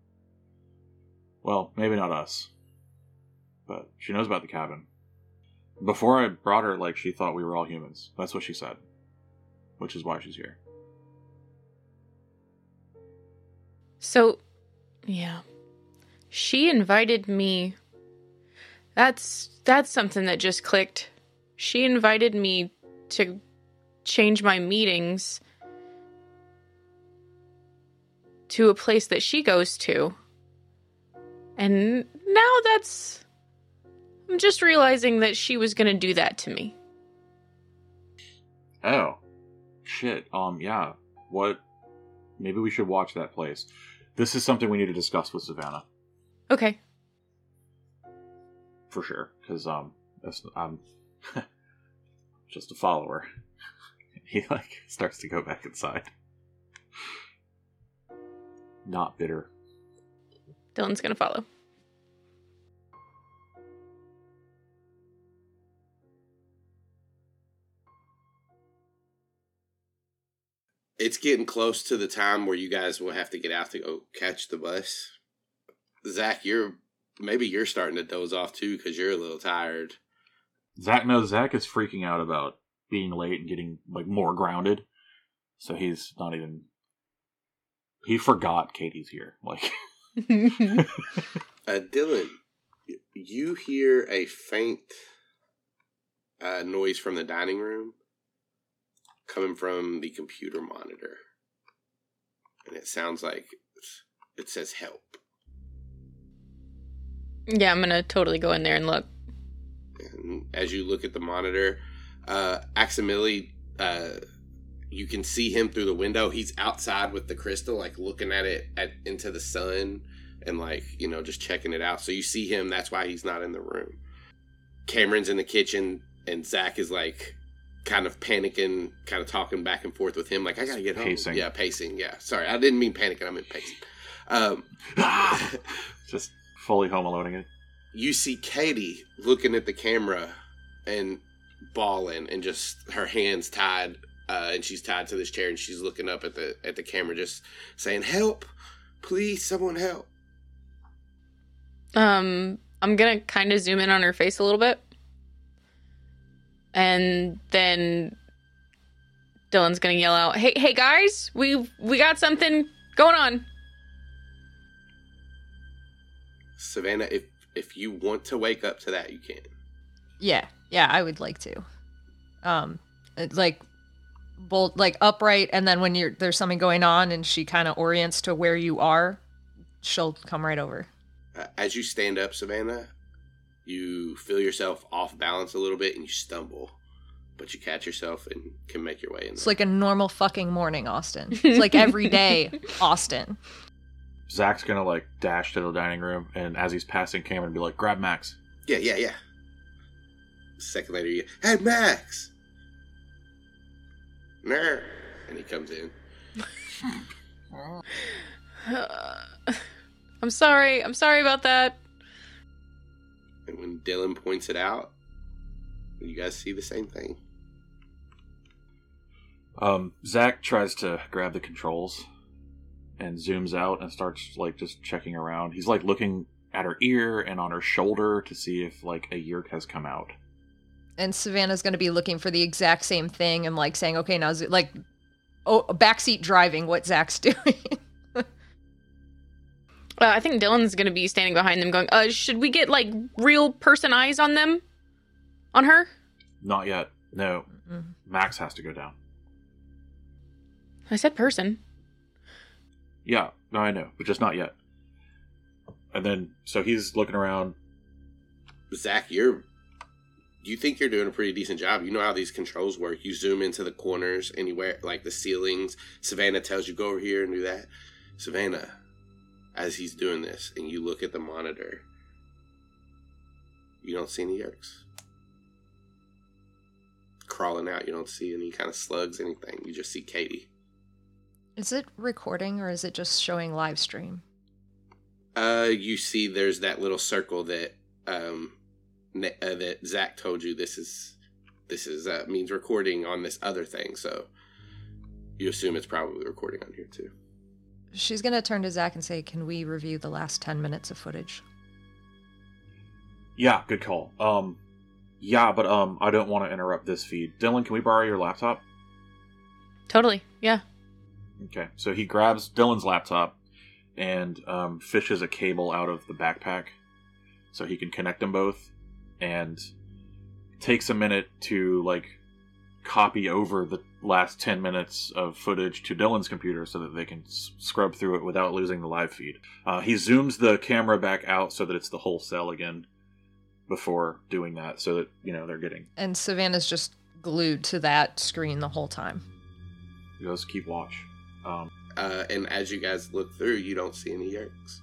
Well, maybe not us, but she knows about the cabin. Before I brought her, like, she thought we were all humans. That's what she said, which is why she's here. So, yeah. She invited me. That's that's something that just clicked. She invited me to change my meetings to a place that she goes to. And now that's I'm just realizing that she was going to do that to me. Oh, shit. Um, yeah. What? Maybe we should watch that place. This is something we need to discuss with Savannah Okay. for sure, because um, that's, I'm just a follower. he like starts to go back inside. Not bitter. Dylan's going to follow. It's getting close to the time where you guys will have to get out to go catch the bus. Zac, you're maybe you're starting to doze off too because you're a little tired. Zac knows Zac is freaking out about being late and getting like more grounded. So he's not even. He forgot Katie's here. Like, Uh, Dylan, you hear a faint uh, noise from the dining room coming from the computer monitor. And it sounds like it says help. yeah, I'm gonna totally go in there and look. And as you look at the monitor, uh, Aximili, uh, you can see him through the window. He's outside with the crystal, like looking at it at, into the sun and like, you know, just checking it out. So you see him. That's why he's not in the room. Cameron's in the kitchen and Zac is like kind of panicking, kind of talking back and forth with him. Like, I gotta get home. Pacing. Yeah, pacing. Yeah. Sorry. I didn't mean panicking. I meant pacing. Um, just fully home aloneing it. you see Katie looking at the camera and bawling and just her hands tied uh, and she's tied to this chair and she's looking up at the at the camera just saying help please someone help Um, I'm gonna kind of zoom in on her face a little bit, and then Dylan's gonna yell out, "Hey, hey guys, we we got something going on." savannah if if you want to wake up to that you can Yeah, yeah, I would like to. Um, like, bolt like upright, and then when you're there's something going on, and she kind of orients to where you are, she'll come right over. uh, as you stand up savannah you feel yourself off balance a little bit and you stumble but you catch yourself and can make your way in It's there. like a normal fucking morning, Austin. It's like every day, Austin. Zac's gonna like dash to the dining room, and as he's passing Cameron, be like, "Grab Max." Yeah, yeah, yeah. A second later, you hey Max, Ner, and he comes in. I'm sorry. I'm sorry about that. And when Dylan points it out, you guys see the same thing. Um, Zac tries to grab the controls and zooms out and starts like just checking around. He's like looking at her ear and on her shoulder to see if like a yeerk has come out. And Savannah's going to be looking for the exact same thing and like saying, okay, now, Z- like, oh, backseat driving, what Zac's doing. Uh, I think Dylan's gonna be standing behind them, going, "Uh, should we get like real person eyes on them, on her?" Not yet. No, Mhm. Max has to go down. I said person. Yeah, no, I know, but just not yet. And then, so he's looking around. Zac, you're. You think you're doing a pretty decent job. You know how these controls work. You zoom into the corners, anywhere, like the ceilings. Savannah tells you go over here and do that. Savannah, as he's doing this, and you look at the monitor, you don't see any yeerks crawling out. You don't see any kind of slugs, anything. You just see Katie. is it recording or is it just showing live stream? Uh, you see, there's that little circle that um uh, that Zac told you. This is this is uh, means recording on this other thing. So you assume it's probably recording on here too. She's going to turn to Zac and say, can we review the last 10 minutes of footage? Yeah, good call. Um, yeah, but um, I don't want to interrupt this feed. Dylan, can we borrow your laptop? Totally. Yeah. Okay, so he grabs Dylan's laptop and um, fishes a cable out of the backpack so he can connect them both, and takes a minute to like copy over the last 10 minutes of footage to Dylan's computer so that they can s- scrub through it without losing the live feed. Uh, he zooms the camera back out so that it's the whole cell again before doing that so that, you know, they're getting. And Savannah's just glued to that screen the whole time. He goes, keep watch. Um, Uh, and as you guys look through, you don't see any yeerks.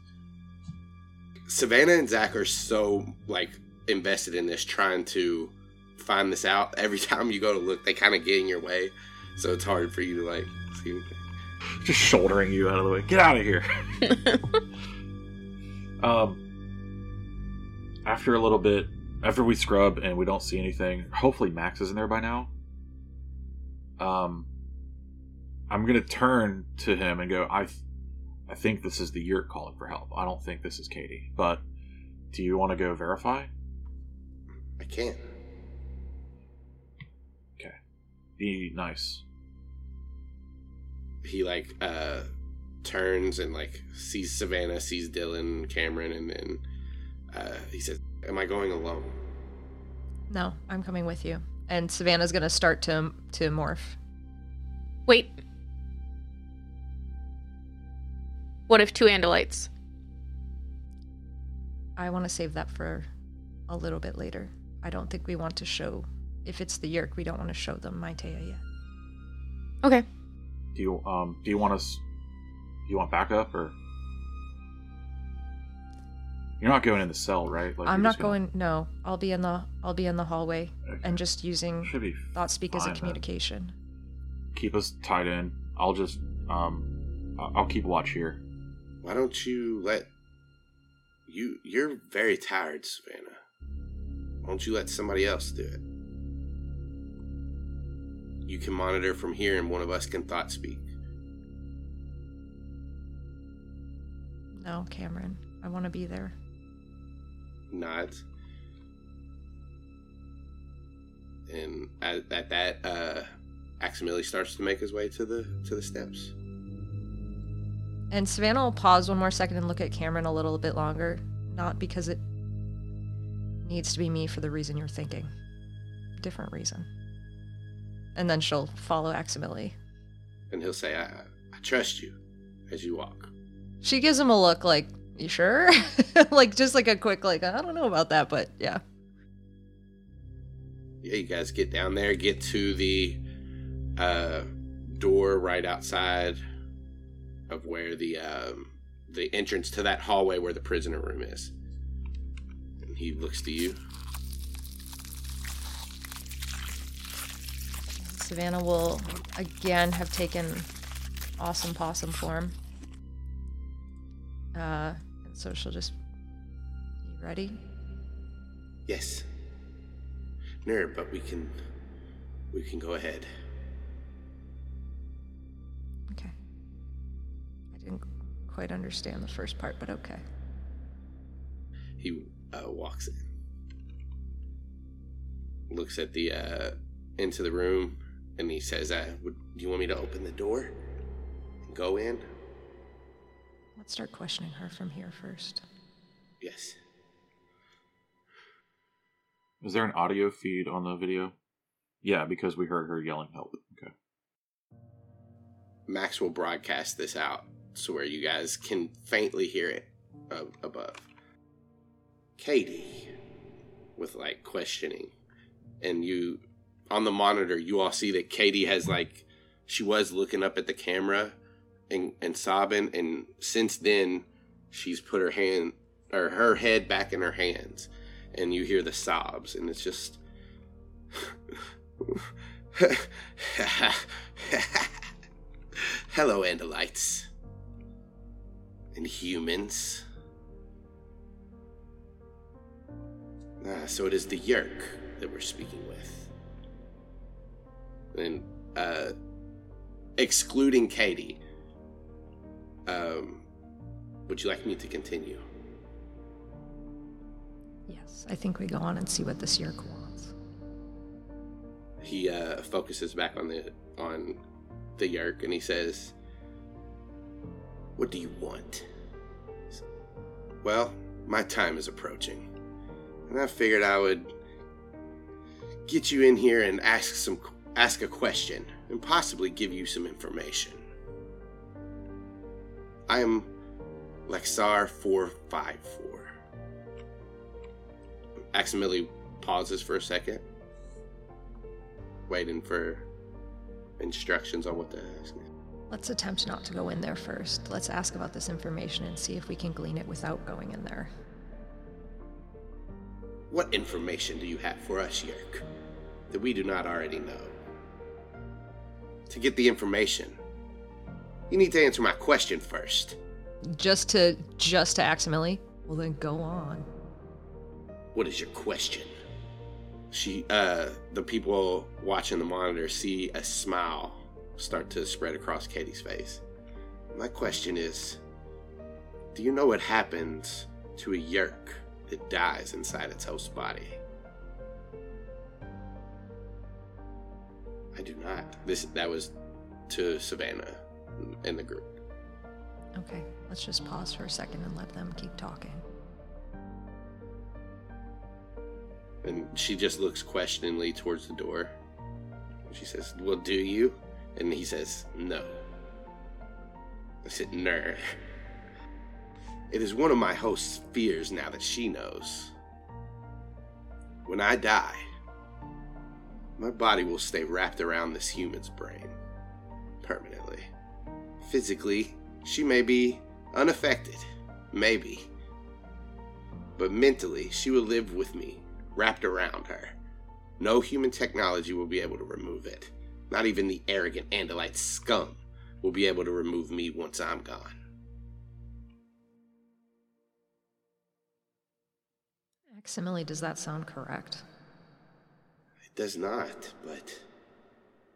Savannah and Zac are so like invested in this, trying to find this out. Every time you go to look, they kind of get in your way, so it's hard for you to like see just shouldering you out of the way. Get out of here. um, after a little bit, after we scrub and we don't see anything, hopefully Max is in there by now. Um, I'm gonna turn to him and go. I, th- I think this is the yurt calling for help. I don't think this is Katie. But do you want to go verify? I can't. Be nice. He like uh turns and like sees Savannah, sees Dylan, Cameron, and then uh, he says, "Am I going alone?" No, I'm coming with you. And Savannah's gonna start to to morph. Wait. What if two Andalites? I want to save that for a little bit later. I don't think we want to show. If it's the Yeerk, we don't want to show them Maitea yet. Okay. Do you um do you want us do you want backup or You're not going in the cell, right? Like I'm not just gonna- going. No, I'll be in the. I'll be in the hallway Okay. and just using should be thought speak as a fine then. communication. keep us tied in. I'll just um I'll keep watch here. Why don't you let you? You're very tired, Savannah. Why don't you let somebody else do it? You can monitor from here, and one of us can thought speak. No, Cameron, I want to be there. Not. And at, at that, uh, Aximili starts to make his way to the to the steps. And Savannah will pause one more second and look at Cameron a little bit longer, not because it needs to be me for the reason you're thinking. Different reason. And then she'll follow Aximili. And he'll say, I, I trust you as you walk. She gives him a look like, you sure? like just like a quick like, I don't know about that, but yeah. Yeah, you guys get down there, get to the uh, door right outside of where the um, the entrance to that hallway where the prisoner room is. He looks to you. Savannah will again have taken awesome possum form. Uh, and so she'll just. You ready? Yes. Nerd, but we can we can go ahead. Okay. I didn't quite understand the first part, but okay. He uh, walks in, looks at the uh, into the room, and he says, uh, would, "Do you want me to open the door and go in?" Let's start questioning her from here first. Yes. Is there an audio feed on the video? Yeah, because we heard her yelling help. Okay. Max will broadcast this out so where you guys can faintly hear it uh, above. Katie, with like questioning, and you on the monitor, you all see that Katie has like she was looking up at the camera and and sobbing, and since then she's put her hand or her head back in her hands, and you hear the sobs, and it's just. Hello, Andalites. And humans. Ah, so it is the Yeerk that we're speaking with. And, uh, excluding Katie, um, would you like me to continue? Yes, I think we go on and see what this Yeerk wants. he uh, focuses back on the on the yeerk and he says, "What do you want?" Well, my time is approaching, and I figured I would get you in here and ask some ask a question and possibly give you some information. I am Lexar four five four. Aximili pauses for a second waiting for instructions on what to ask. Let's attempt not to go in there first. Let's ask about this information and see if we can glean it without going in there. What information do you have for us, Yeerk, that we do not already know? To get the information, you need to answer my question first. Just to just to ask, Aximili? Well then go on. What is your question? She, uh, the people watching the monitor see a smile start to spread across Katie's face. My question is Do you know what happens to a yeerk that dies inside its host body? I do not. This that was to Savannah and the group. Okay, let's just pause for a second and let them keep talking. And she just looks questioningly towards the door. She says, Well, do you? And he says, No. I said, Ner. It is one of my host's fears now that she knows. When I die, my body will stay wrapped around this human's brain permanently. Physically, she may be unaffected, maybe. But mentally, she will live with me, wrapped around her. No human technology will be able to remove it. Not even the arrogant Andalite scum will be able to remove me once I'm gone. Aximili, does that sound correct? It does not, but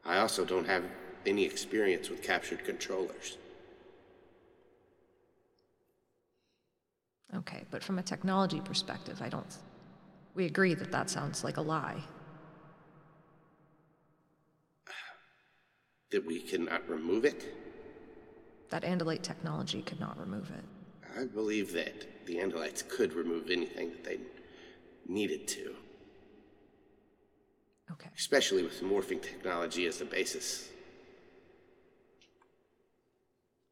I also don't have any experience with captured controllers. Okay, but from a technology perspective, I don't. We agree that that sounds like a lie. That we cannot remove it? That Andalite technology could not remove it. I believe that the Andalites could remove anything that they needed to, Okay. especially with morphing technology as the basis.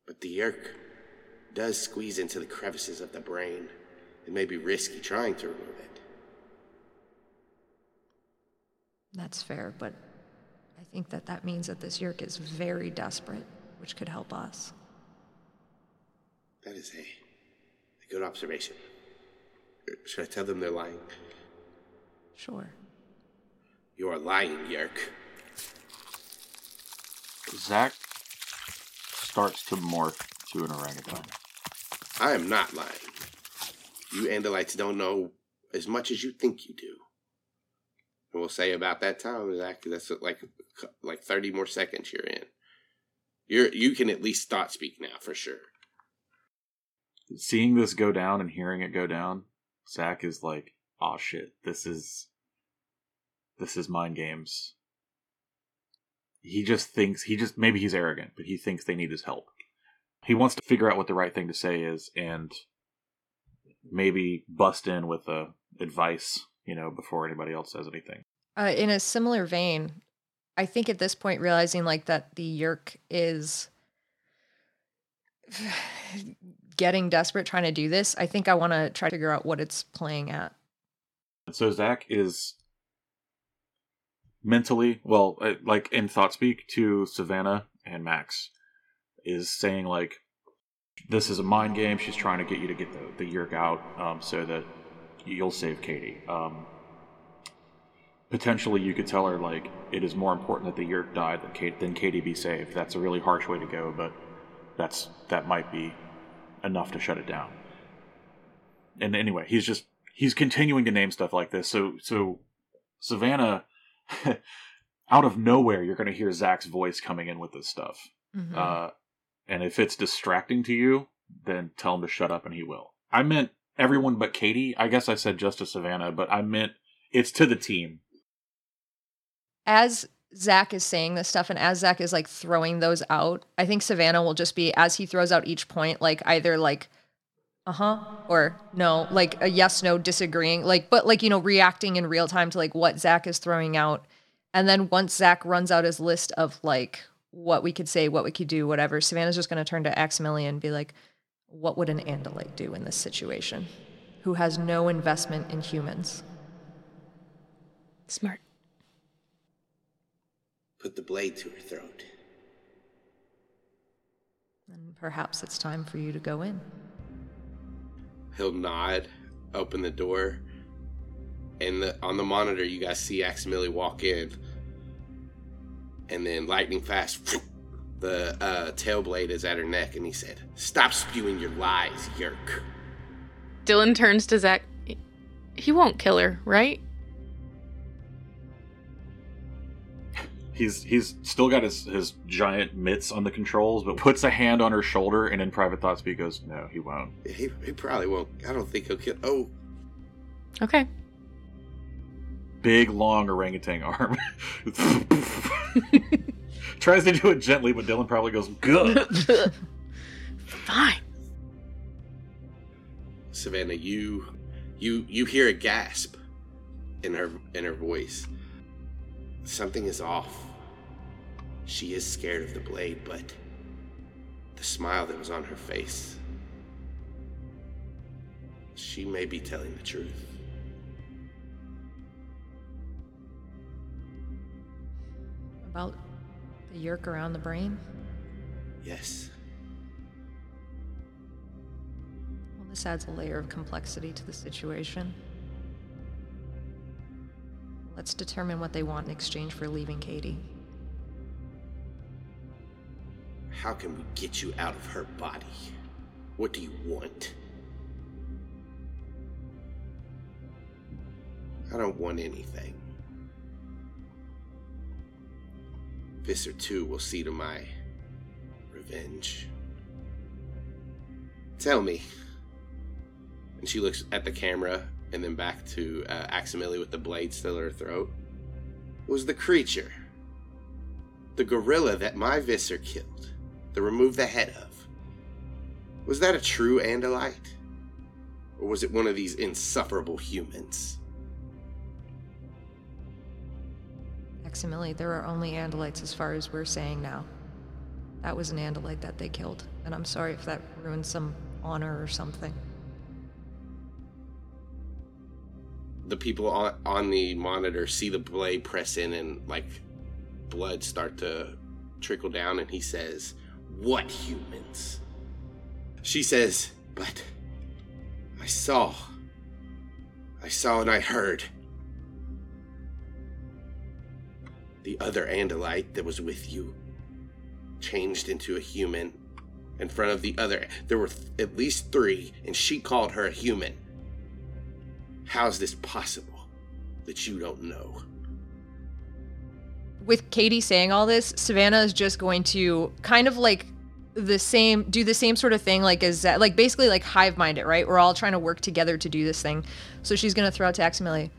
But the Yeerk does squeeze into the crevices of the brain. It may be risky trying to remove it. That's fair, but I think that that means that this Yeerk is very desperate, which could help us. That is a, a good observation. Should I tell them they're lying? Sure. You are lying, Yeerk. Zac starts to morph to an orangutan. I am not lying. You Andalites don't know as much as you think you do. And we'll say about that time, Zac, that's like like thirty more seconds you're in. You're you can at least start speak now for sure. Seeing this go down and hearing it go down, Zac is like, "Oh shit, this is this is mind games." He just thinks he just maybe he's arrogant, but he thinks they need his help. He wants to figure out what the right thing to say is and maybe bust in with a advice, you know, before anybody else says anything. Uh, in a similar vein, I think at this point, realizing like that the Yeerk is getting desperate trying to do this, I think I want to try to figure out what it's playing at. So Zac is mentally, well, uh, like in thought speak to Savannah and Max, is saying like, "This is a mind game. She's trying to get you to get the the yeerk out, um, so that you'll save Katie. Um, potentially, you could tell her like it is more important that the yeerk die than than Katie be saved. That's a really harsh way to go, but that's that might be enough to shut it down. And anyway, he's just he's continuing to name stuff like this. So so Savannah, out of nowhere, you're going to hear Zac's voice coming in with this stuff. Mhm. Uh, and if it's distracting to you, then tell him to shut up, and he will. I meant everyone but Katie. I guess I said just to Savannah, but I meant it's to the team. as Zac is saying this stuff and as Zac is like throwing those out, I think Savannah will just be as he throws out each point, like either like uh huh or no, like a yes no disagreeing, like but like you know reacting in real time to like what Zac is throwing out, and then once Zac runs out his list of like what we could say, what we could do, whatever, Savannah's just going to turn to Aximilian and be like, "What would an Andalite do in this situation? Who has no investment in humans?" Smart. Put the blade to her throat. And perhaps it's time for you to go in. He'll nod, open the door, and the, on the monitor you guys see Aximili walk in, and then lightning fast, the uh, tail blade is at her neck, and he said, "Stop spewing your lies, Yeerk." Dylan turns to Zac. He won't kill her, right? He's he's still got his, his giant mitts on the controls, but puts a hand on her shoulder, and in private thoughts, he goes, "No, he won't." He, he probably won't. I don't think he'll kill. Oh, Okay. big, long orangutan arm. Tries to do it gently, but Dylan probably goes, good. Fine. Savannah, you you you hear a gasp in her in her voice. Something is off. She is scared of the blade, but the smile that was on her face. She may be telling the truth. About the yeerk around the brain? Yes. Well, this adds a layer of complexity to the situation. Let's determine what they want in exchange for leaving Katie. How can we get you out of her body? What do you want? I don't want anything. Visser 2 will see to my revenge. Tell me. And she looks at the camera and then back to uh, Aximili with the blade still in her throat. Was the creature, the gorilla that my Visser killed, to remove the head of, was that a true Andalite? Or was it one of these insufferable humans? Maximili, there are only Andalites as far as we're saying now. That was an Andalite that they killed, and I'm sorry if that ruined some honor or something. The people on, on the monitor see the blade press in and, like, blood start to trickle down, and he says, What humans? She says, But I saw. I saw and I heard. The other Andalite that was with you changed into a human in front of the other. There were th- at least three, and she called her a human. How's this possible that you don't know? With Katie saying all this, Savannah is just going to kind of like the same do the same sort of thing like as like basically like hive mind it right we're all trying to work together to do this thing so she's going to throw out to Aximili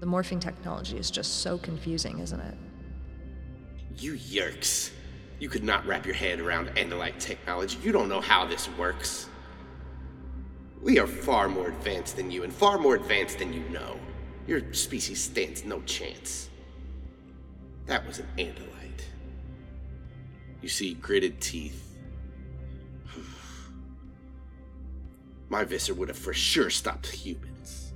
the morphing technology is just so confusing isn't it You yeerks. You could not wrap your head around Andalite technology. You don't know how this works. We are far more advanced than you, and far more advanced than you know. Your species stands no chance. That was an Andalite. You see gritted teeth. My Visser would have for sure stopped humans.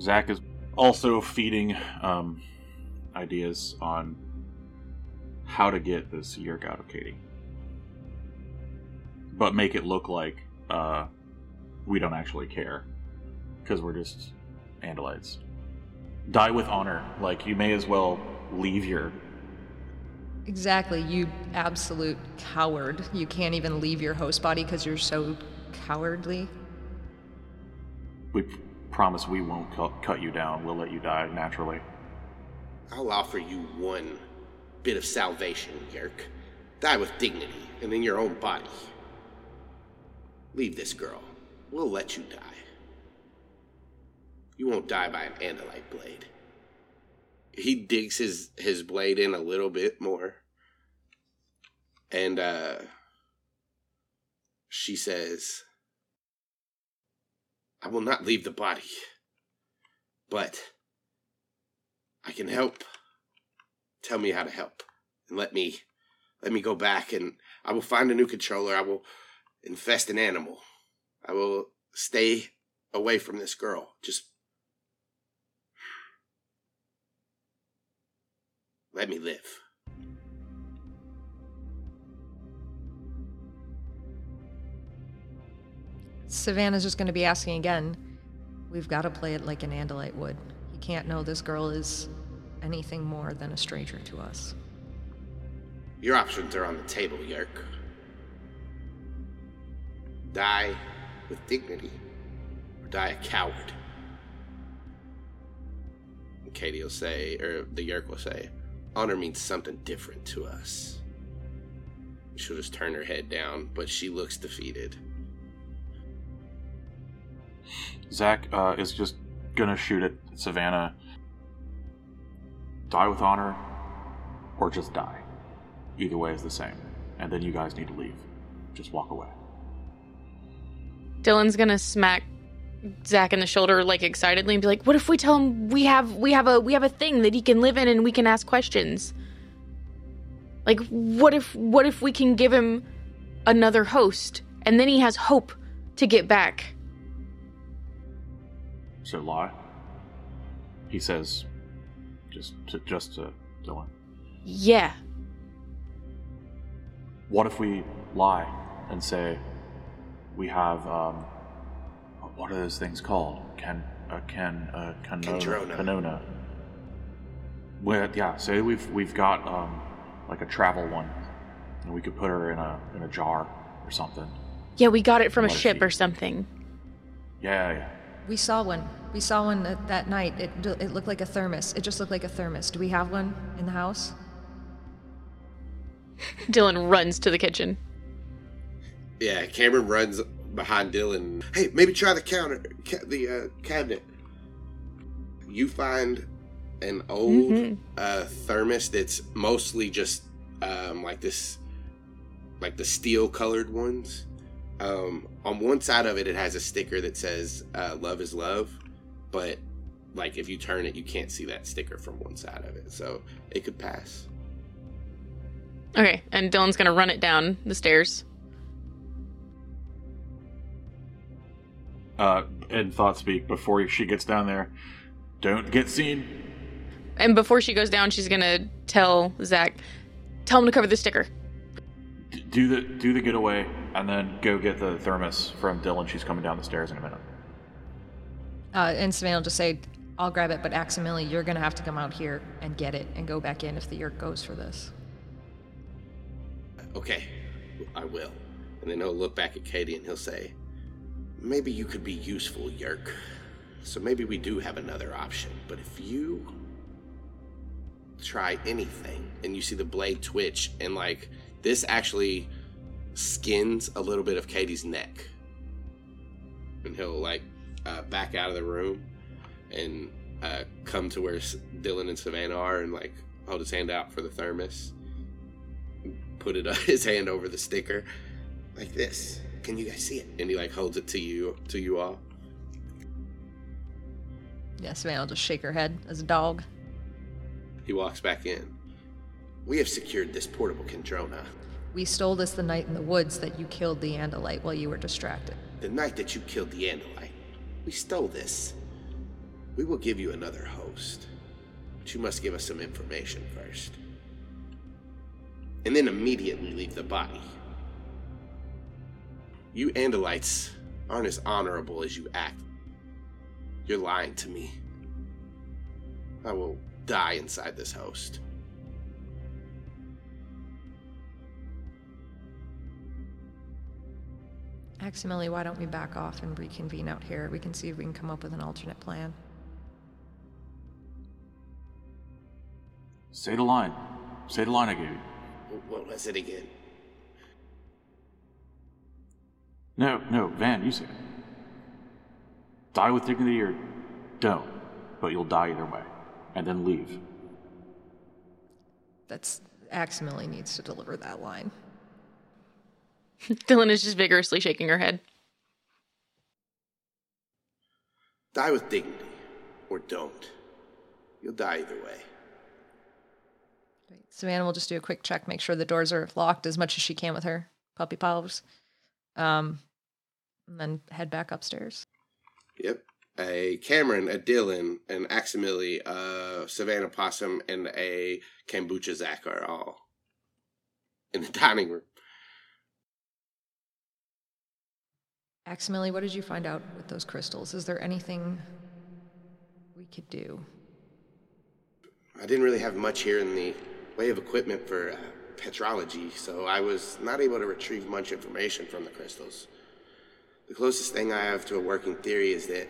Zac is also feeding um, ideas on how to get this yeerk out of Katie, but make it look like uh, we don't actually care because we're just Andalites. Die with honor. Like you may as well leave your. exactly you absolute coward you can't even leave your host body because you're so cowardly We promise we won't cut, cut you down. We'll let you die naturally. I'll offer you one bit of salvation, Yeerk. Die with dignity and in your own body. Leave this girl. We'll let you die. You won't die by an Andalite blade. He digs his, his blade in a little bit more. And, uh, she says, I will not leave the body, but I can help. Tell me how to help, and let me let me go back, and I will find a new controller. I will infest an animal. I will stay away from this girl. Just let me live. Savannah's just going to be asking again. We've got to play it like an Andalite would. He can't know this girl is anything more than a stranger to us. Your options are on the table, Yeerk. Die with dignity, or die a coward. And Katie will say, or the Yeerk will say, honor means something different to us. She'll just turn her head down, but she looks defeated. Zac uh, is just gonna shoot at Savannah. Die with honor, or just die. Either way is the same. And then you guys need to leave. Just walk away. Dylan's gonna smack Zac in the shoulder like excitedly and be like, "What if we tell him we have we have a we have a thing that he can live in and we can ask questions? Like, what if what if we can give him another host and then he has hope to get back?" So lie. He says, just to, just to Dylan. Yeah. What if we lie and say we have um, what are those things called? Can uh, can uh, canona, canona. Well, yeah. Say we've we've got um, like a travel one, and we could put her in a in a jar or something. Yeah, we got it from a ship he- or something. Yeah, yeah. We saw one. We saw one that, that night. It, it looked like a thermos. It just looked like a thermos. Do we have one in the house? Dylan runs to the kitchen. Yeah, Cameron runs behind Dylan. Hey, maybe try the counter, ca- the uh, cabinet. You find an old Mhm. uh, thermos that's mostly just um, like this, like the steel colored ones. Um, on one side of it, it has a sticker that says uh, "Love is love," but like if you turn it, you can't see that sticker from one side of it, so it could pass. Okay, and Dylan's gonna run it down the stairs. Uh, in thought speak, before she gets down there, don't get seen. And before she goes down, she's gonna tell Zac, tell him to cover the sticker. D- do the do the getaway, and then go get the thermos from Dylan. She's coming down the stairs in a minute. Uh, and Savannah will just say, I'll grab it, but Aximili, you're going to have to come out here and get it and go back in if the Yeerk goes for this. Okay, I will. And then he'll look back at Katie and he'll say, Maybe you could be useful, Yeerk. So maybe we do have another option. But if you try anything and you see the blade twitch and like this actually skins a little bit of Katie's neck. And he'll like uh, back out of the room and uh, come to where Dylan and Savannah are and like hold his hand out for the thermos put it his hand over the sticker like this can you guys see it? And he like holds it to you to you all? Yeah, Savannah will just shake her head as a dog. he walks back in. We have secured this portable Kandrona. We stole this the night in the woods that you killed the Andalite while you were distracted. the night that you killed the andalite. We stole this. We will give you another host. But you must give us some information first. And then immediately leave the body you andalites aren't as honorable as you act you're lying to me i will die inside this host Aximili, why don't we back off and reconvene out here? We can see if we can come up with an alternate plan. Say the line. Say the line I gave you. what was it again No, no, Van, you say it. Die with dignity or don't, but you'll die either way. And then leave. That's Aximili needs to deliver that line. Dylan is just vigorously shaking her head. Die with dignity, or don't. You'll die either way. Savannah will just do a quick check, make sure the doors are locked as much as she can with her puppy paws. Um, and then head back upstairs. Yep. A Cameron, a Dylan, an Aximili, a Savannah Possum, and a Kombucha Zac are all in the dining room. Aximili, what did you find out with those crystals? Is there anything we could do? I didn't really have much here in the way of equipment for uh, petrology, so I was not able to retrieve much information from the crystals. The closest thing I have to a working theory is that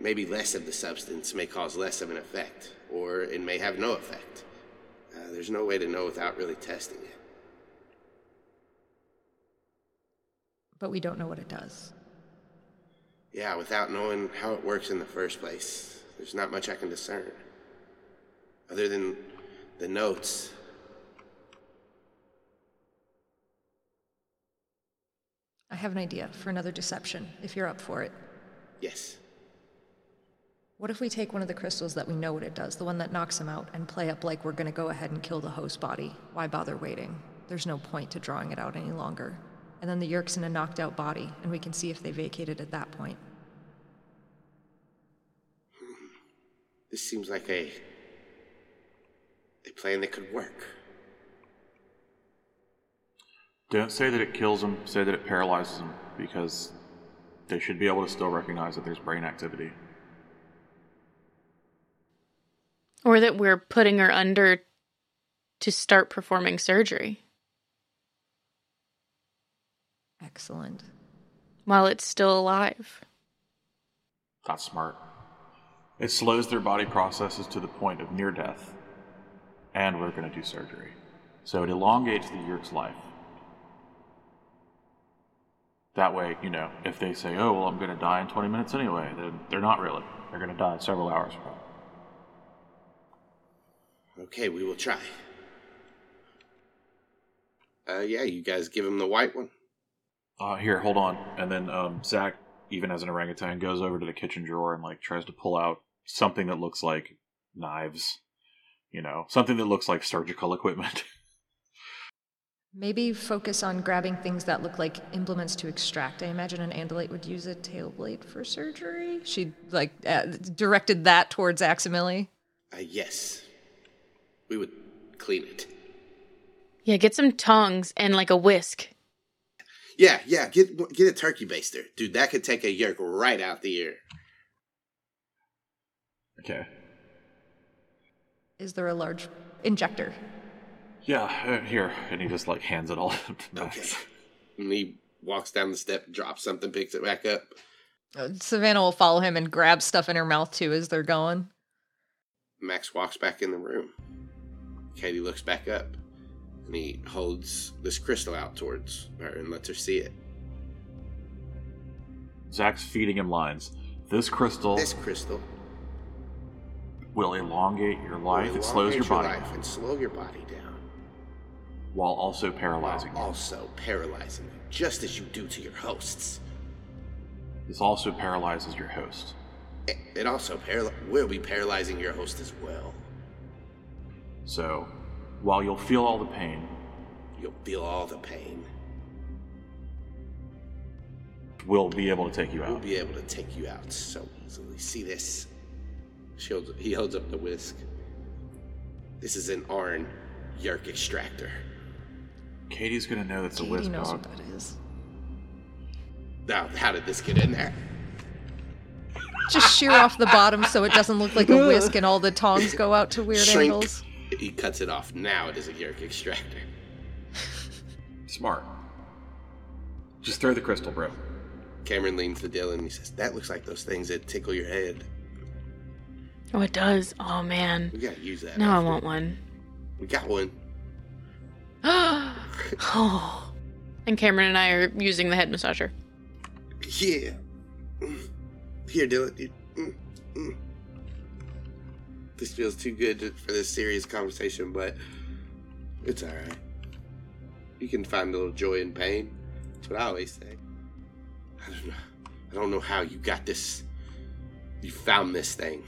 maybe less of the substance may cause less of an effect, or it may have no effect. Uh, there's no way to know without really testing it. But we don't know what it does. Yeah, without knowing how it works in the first place, there's not much I can discern. Other than the notes. I have an idea for another deception, if you're up for it. Yes. What if we take one of the crystals that we know what it does, the one that knocks him out, and play up like we're gonna go ahead and kill the host body? Why bother waiting? There's no point to drawing it out any longer. And then the Yeerk's in a knocked out body, and we can see if they vacated at that point. Hmm. This seems like a a plan that could work. Don't say that it kills them, say that it paralyzes them, because they should be able to still recognize that there's brain activity. Or that we're putting her under to start performing surgery Excellent. while it's still alive. That's smart. It slows their body processes to the point of near death, and we're going to do surgery. So it elongates the Yeerk's life. That way, you know, if they say, oh, well, I'm going to die in 20 minutes anyway, then they're not really. They're going to die several hours from now. Okay, we will try. Uh, yeah, you guys give him the white one. Uh, here, hold on. And then um, Zac, even as an orangutan, goes over to the kitchen drawer and like tries to pull out something that looks like knives. You know, something that looks like surgical equipment. Maybe focus on grabbing things that look like implements to extract. I imagine an Andalite would use a tail blade for surgery. She like uh, directed that towards Aximili. Uh, yes. We would clean it. Yeah, get some tongs and like a whisk. Yeah, yeah, get get a turkey baster. Dude, that could take a yeerk right out the ear. okay. Is there a large injector? Yeah, uh, here. And he just like hands it all to Max. Okay. And he walks down the step, drops something, picks it back up. Uh, Savannah will follow him and grab stuff in her mouth too as they're going. Max walks back in the room. Katie looks back up and he holds this crystal out towards her and lets her see it. Zac's feeding him lines. This crystal This crystal will elongate your will life. It slows your elongate body life and slow your body down, while also paralyzing while you. also paralyzing you, just as you do to your hosts. This also paralyzes your host. It, it also paral- will be paralyzing your host as well. So, while you'll feel all the pain, You'll feel all the pain. we'll be able to take you out. We'll be able to take you out so easily. See this? Holds, he holds up the whisk. This is an Arn Yeerk extractor. Katie's gonna know that's a Katie whiz knows dog. what that is. Now, how did this get in there? Just shear off the bottom so it doesn't look like a whisk and all the tongs go out to weird Shrink. angles. He cuts it off. Now it is a Yeerk extractor. Smart. Just throw the crystal, bro. Cameron leans to Dylan and he says, That looks like those things that tickle your head. Oh, it does. Oh man. We gotta use that. Now I often." want one. We got one. oh. And Cameron and I are using the head massager. Yeah. Here, mm. This feels too good for this serious conversation, but it's alright. You can find a little joy in pain. That's what I always say. I don't know. I don't know how you got this. You found this thing.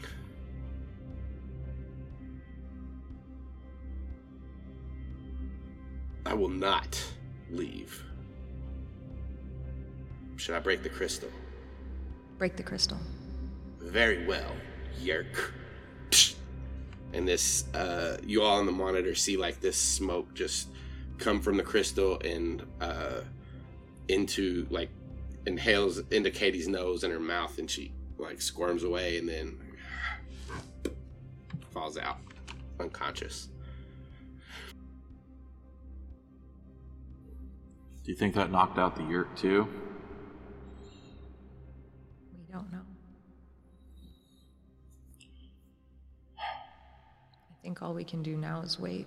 I will not leave. Should I break the crystal? Break the crystal. Very well, Yeerk. And this, uh, you all on the monitor see like this smoke just come from the crystal and uh, into like inhales into Katie's nose and her mouth, and she like squirms away and then falls out unconscious. Do you think that knocked out the yeerk too? We don't know. I think all we can do now is wait.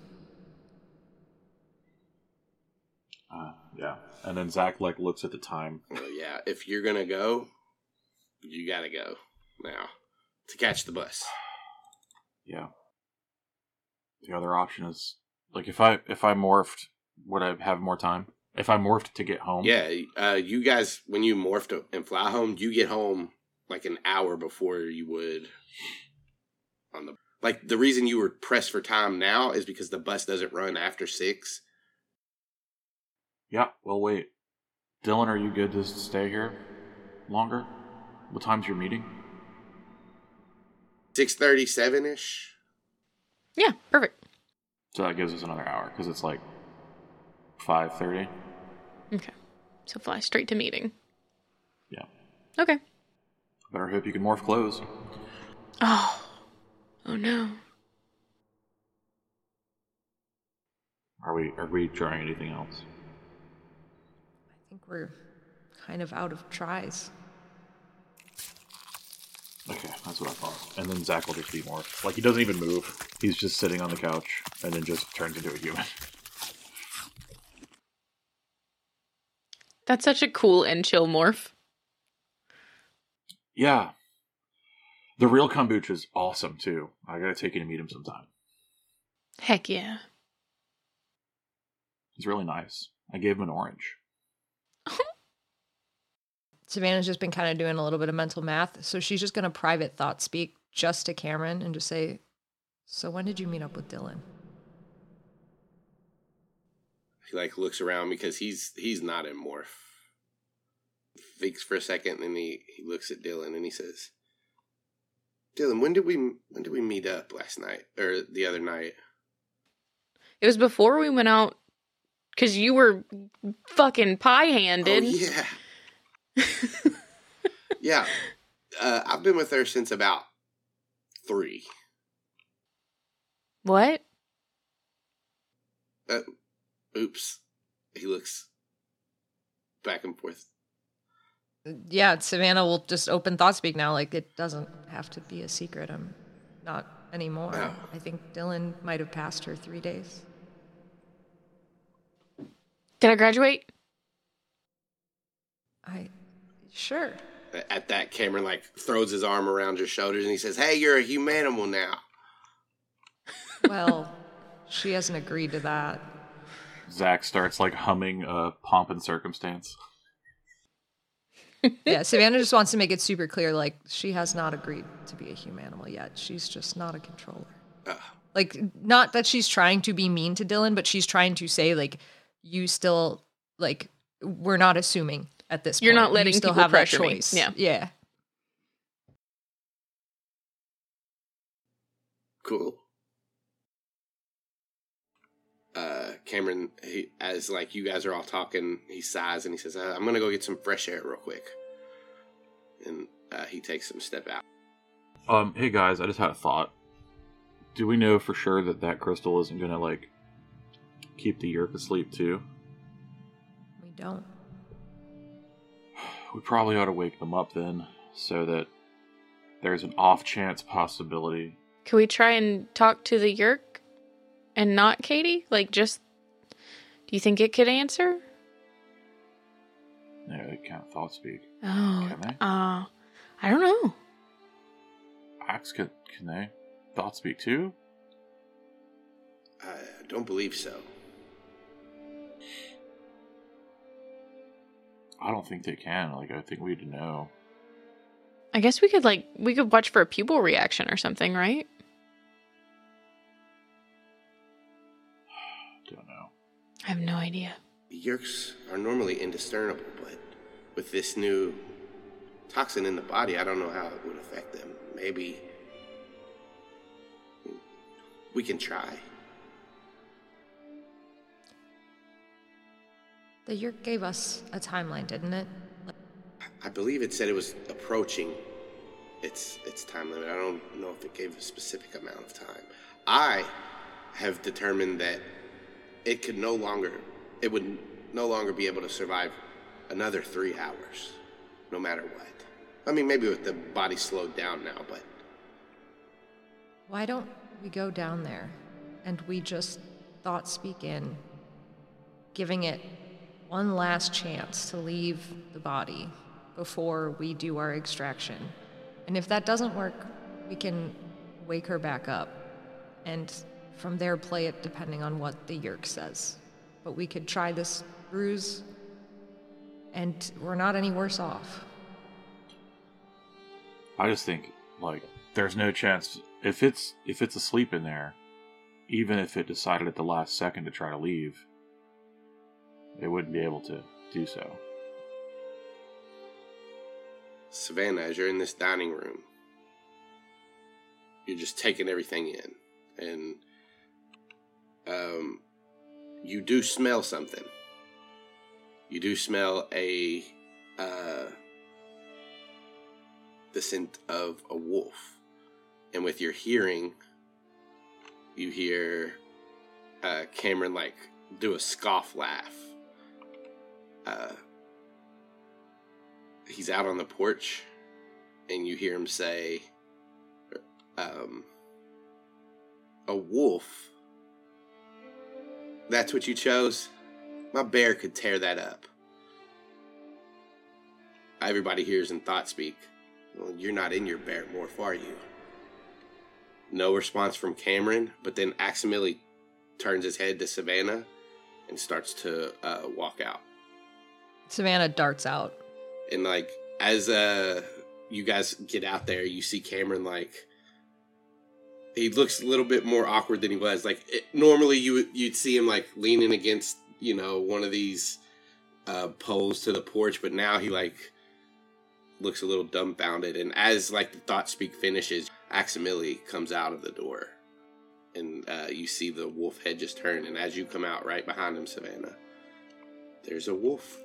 Uh, yeah. And then Zac like looks at the time. Well, yeah, if you're gonna go, you gotta go now. to catch the bus. Yeah. The other option is like if I if I morphed, would I have more time? If I morphed to get home? Yeah, uh, you guys, when you morph to, and fly home, you get home like an hour before you would on the like the reason you were pressed for time now is because the bus doesn't run after six. Yeah. Well, wait. Dylan, are you good to stay here longer? What time's your meeting? Six thirty seven ish. Yeah, perfect. So that gives us another hour because it's like five thirty. Okay. So fly straight to meeting. Yeah. Okay. Better hope you can morph clothes. Oh. Oh no. Are we are we trying anything else? I think we're kind of out of tries. Okay, that's what I thought. And then Zac will just be morphed. Like he doesn't even move. He's just sitting on the couch and then just turns into a human. That's such a cool and chill morph. Yeah. The real kombucha is awesome too. I gotta take you to meet him sometime. Heck yeah. He's really nice. I gave him an orange. Savannah's just been kind of doing a little bit of mental math, so she's just going to private thought speak just to Cameron and just say, "So when did you meet up with Dylan?" He like looks around because he's he's not in morph. Thinks for a second, and then he, he looks at Dylan and he says, "Dylan, when did we when did we meet up last night or the other night?" It was before we went out because you were fucking pie handed. Oh yeah, yeah. Uh, I've been with her since about three. what? Uh, oops. He looks back and forth. Yeah, Savannah will just open thought speak now. Like it doesn't have to be a secret. I'm not anymore. No. I think Dylan might have passed her three days. Did I graduate? I sure. At that, Cameron like throws his arm around your shoulders and he says, "Hey, you're a humanimal now." Well, she hasn't agreed to that. Zac starts like humming uh, pomp and circumstance. Yeah, Savannah just wants to make it super clear. Like she has not agreed to be a humanimal yet. She's just not a controller. Uh, Like not that she's trying to be mean to Dylan, but she's trying to say like you still like we're not assuming at this You're point. not letting you still people have that pressure me. Yeah. Yeah. cool. Uh, Cameron, he, as like you guys are all talking, he sighs and he says, uh, "I'm gonna go get some fresh air real quick." And uh, he takes some step out. Um, hey guys, I just had a thought. Do we know for sure that that crystal isn't gonna like keep the yeerk asleep too? We don't. We probably ought to wake them up then, so that there's an off chance possibility. Can we try and talk to the Yeerk and not Katie? Like, just. Do you think it could answer? Yeah, it can't thought speak. Oh. Can they? Uh, I don't know. Axe can, can they thought speak too? I don't believe so. I don't think they can. Like, I think we'd know. I guess we could, like, we could watch for a pupil reaction or something, right? I have no idea. The Yeerks are normally indiscernible, but with this new toxin in the body, I don't know how it would affect them. Maybe we can try. The Yeerk gave us a timeline, didn't it? I believe it said it was approaching its its time limit. I don't know if it gave a specific amount of time. I have determined that it could no longer it would no longer be able to survive another three hours, no matter what. I mean, maybe with the body slowed down now, but Why don't we go down there and we just thought speak in, giving it one last chance to leave the body before we do our extraction? And if that doesn't work, we can wake her back up and from there play it depending on what the Yeerk says. But we could try this ruse and we're not any worse off. I just think like there's no chance if it's if it's asleep in there, even if it decided at the last second to try to leave, it wouldn't be able to do so. Savannah, as you're in this dining room, you're just taking everything in, and um, you do smell something. You do smell a uh, the scent of a wolf, and with your hearing, you hear uh, Cameron like do a scoff laugh. Uh, he's out on the porch, and you hear him say, um, "A wolf." That's what you chose? My bear could tear that up. Everybody hears in thought speak. Well, you're not in your bear morph, are you? No response from Cameron, but then Aximili turns his head to Savannah and starts to uh, walk out. Savannah darts out. And like as uh you guys get out there, you see Cameron like he looks a little bit more awkward than he was. Like it, normally you you'd see him like leaning against you know one of these uh poles to the porch, but now he like looks a little dumbfounded. And as like the thought speak finishes, Aximili comes out of the door, and uh, you see the wolf head just turn. And as you come out right behind him, Savannah, there's a wolf.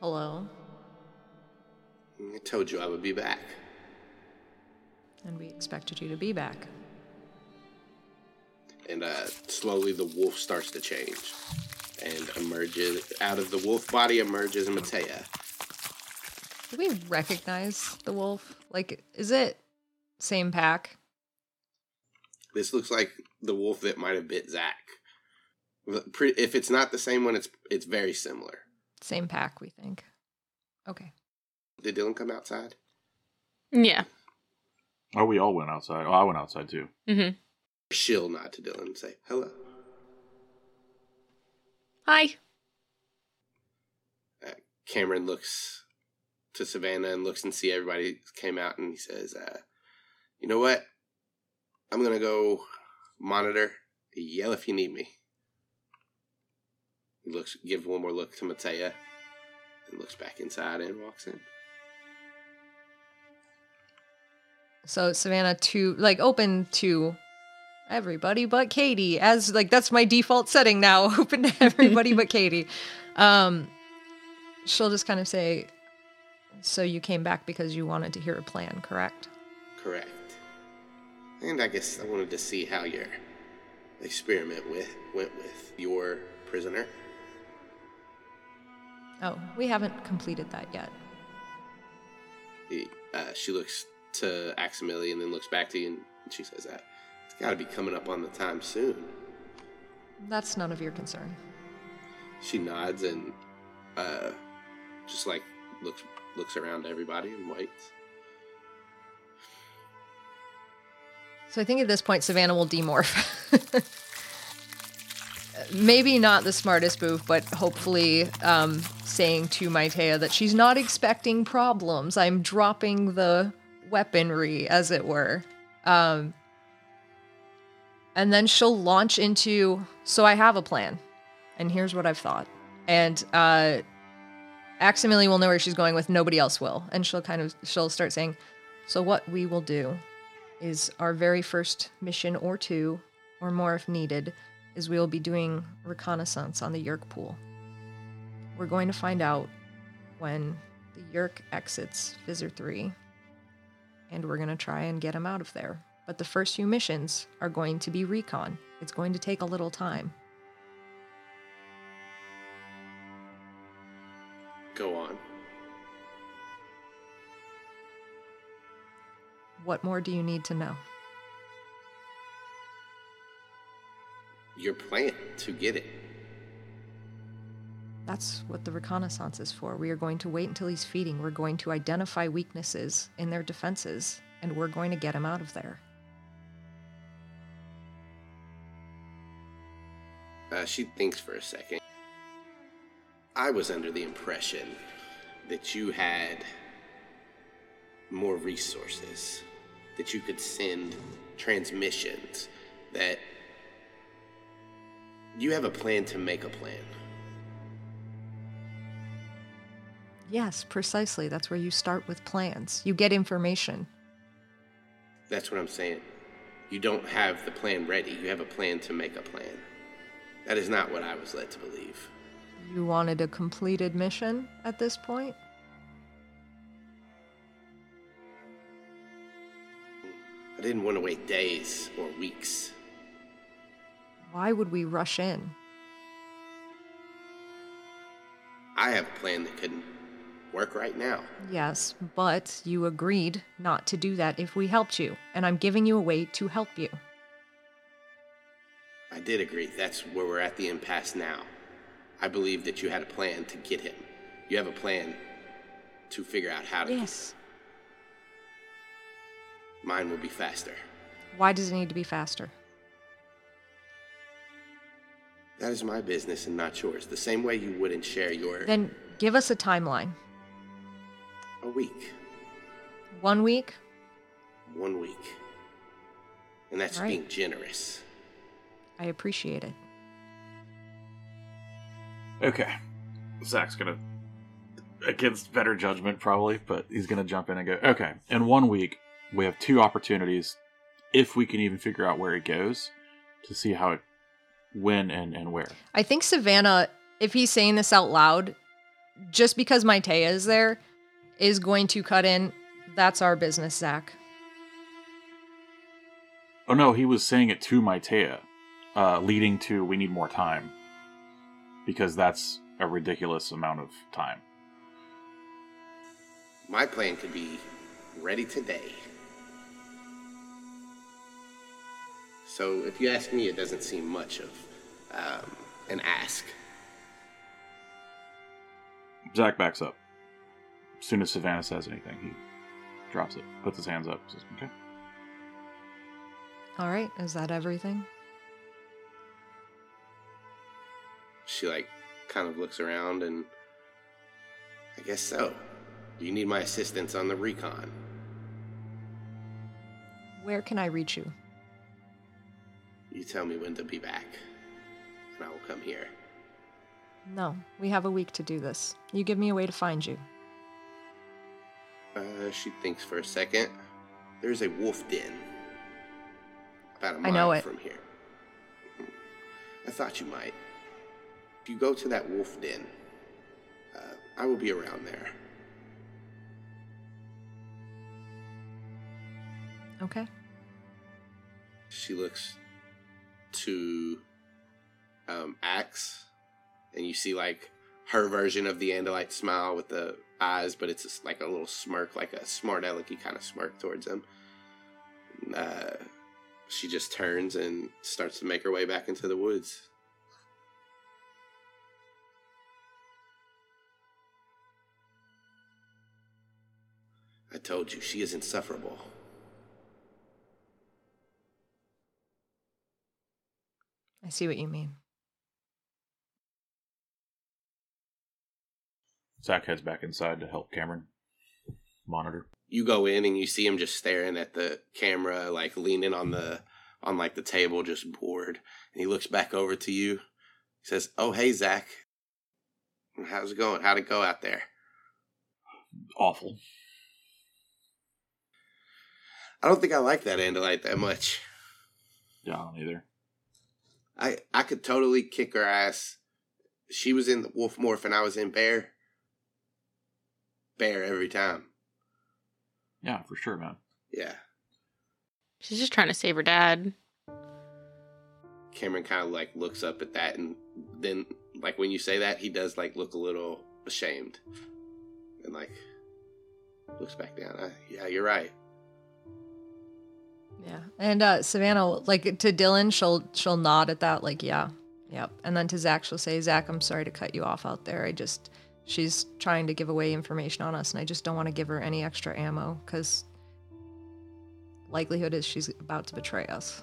Hello. I told you I would be back. And we expected you to be back. And uh, slowly the wolf starts to change and emerges out of the wolf body emerges Matea. Do we recognize the wolf? Like, is it same pack? This looks like the wolf that might have bit Zac. If it's not the same one, it's it's very similar. Same pack, we think. Okay. Did Dylan come outside? Yeah. Oh, we all went outside. Oh, I went outside too. Mm-hmm. She'll nod to Dylan and say hello. Hi. Uh, Cameron looks to Savannah and looks and see everybody came out and he says, uh, "You know what? I'm gonna go monitor. Yell if you need me." He looks, give one more look to Matea, and looks back inside and walks in. So Savannah to like open to everybody but Katie as like that's my default setting now, open to everybody but Katie. Um she'll just kind of say so you came back because you wanted to hear a plan, correct? Correct. And I guess I wanted to see how your experiment with went with your prisoner. Oh, we haven't completed that yet. He, uh, she looks to Aximili and then looks back to you and she says that it's got to be coming up on the time soon. That's none of your concern. She nods and uh, just like looks looks around everybody and waits. So I think at this point Savannah will demorph. Maybe not the smartest move, but hopefully um, saying to Maitea that she's not expecting problems. I'm dropping the weaponry, as it were. Um, and then she'll launch into, so I have a plan, and here's what I've thought. And uh, Aximili will know where she's going with, nobody else will. And she'll kind of, she'll start saying, so what we will do is our very first mission or two, or more if needed, is we will be doing reconnaissance on the Yeerk pool. We're going to find out when the Yeerk exits Visser 3, and we're going to try and get him out of there. But the first few missions are going to be recon. It's going to take a little time. Go on. What more do you need to know? Your plan to get it. That's what the reconnaissance is for. We are going to wait until he's feeding. We're going to identify weaknesses in their defenses, and we're going to get him out of there. Uh, she thinks for a second. I was under the impression that you had more resources, that you could send transmissions, that you have a plan to make a plan. Yes, precisely. That's where you start with plans. You get information. That's what I'm saying. You don't have the plan ready, you have a plan to make a plan. That is not what I was led to believe. You wanted a completed mission at this point? I didn't want to wait days or weeks. Why would we rush in? I have a plan that could work right now. Yes, but you agreed not to do that if we helped you, and I'm giving you a way to help you. I did agree. That's where we're at the impasse now. I believe that you had a plan to get him. You have a plan to figure out how to. Yes. Mine will be faster. Why does it need to be faster? That is my business and not yours. The same way you wouldn't share your. Then give us a timeline. A week. One week? One week. And that's Right. being generous. I appreciate it. Okay. Zac's gonna against better judgment probably, but he's gonna jump in and go, Okay, in one week we have two opportunities, if we can even figure out where it goes, to see how it when and, and where. I think Savannah, if he's saying this out loud, just because Maitea is there, is going to cut in. That's our business, Zac. Oh no, he was saying it to Maitea, uh, leading to we need more time. Because that's a ridiculous amount of time. My plan could be ready today. So if you ask me, it doesn't seem much of um, an ask. Zac backs up. As soon as Savannah says anything, he drops it, puts his hands up, says, Okay. All right, is that everything? She like kind of looks around and I guess so. Do You need my assistance on the recon. Where can I reach you? You tell me when to be back, and I will come here. No, we have a week to do this. You give me a way to find you. Uh, she thinks for a second. There's a wolf den about a I mile know it. from here. I thought you might. If you go to that wolf den, uh, I will be around there. Okay. She looks to um, Axe, and you see like her version of the Andalite smile with the eyes, but it's just like a little smirk, like a smart alecky kind of smirk towards him. Uh, she just turns and starts to make her way back into the woods. I told you, she is insufferable. I see what you mean. Zac heads back inside to help Cameron monitor. you go in and you see him just staring at the camera, like leaning on the on like the table, just bored. And he looks back over to you. He says, "Oh, hey, Zac, how's it going? How'd it go out there?" Awful. I don't think I like that Andalite that much. Yeah, I don't either. I I could totally kick her ass. She was in the Wolf Morph and I was in Bear. Bear every time. Yeah, for sure, man. Yeah. She's just trying to save her dad. Cameron kind of like looks up at that and then like when you say that he does like look a little ashamed and like looks back down. Uh, yeah, you're right. Yeah. And uh Savannah like to Dylan, she'll she'll nod at that like, yeah. Yep. And then to Zac, she'll say, Zac, I'm sorry to cut you off out there. I just, she's trying to give away information on us, and I just don't want to give her any extra ammo because likelihood is she's about to betray us.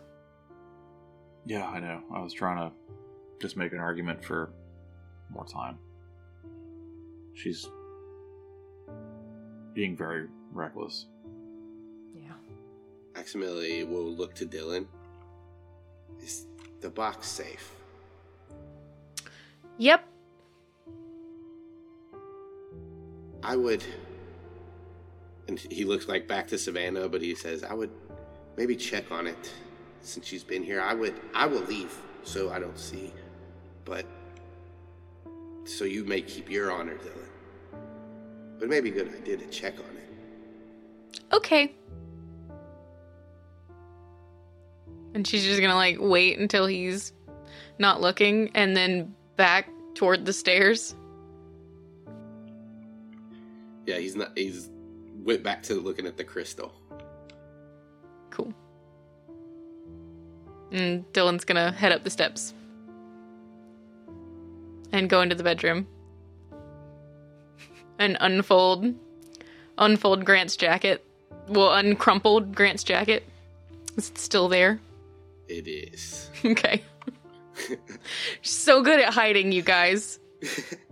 Yeah, I know. I was trying to just make an argument for more time. She's being very reckless. Yeah. Maximilian will look to Dylan. Is the box safe? Yep. I would. And he looks like back to Savannah, but he says, I would maybe check on it since she's been here. I would. I will leave so I don't see. But. So you may keep your honor, Dylan. But it may be a good idea to check on it. Okay. And she's just gonna like wait until he's not looking and then back toward the stairs. Yeah, he's not. He's went back to looking at the crystal. Cool. And Dylan's gonna head up the steps and go into the bedroom and unfold unfold Grant's jacket. Well, uncrumpled Grant's jacket. Is it still there? It is. Okay. so good at hiding, you guys.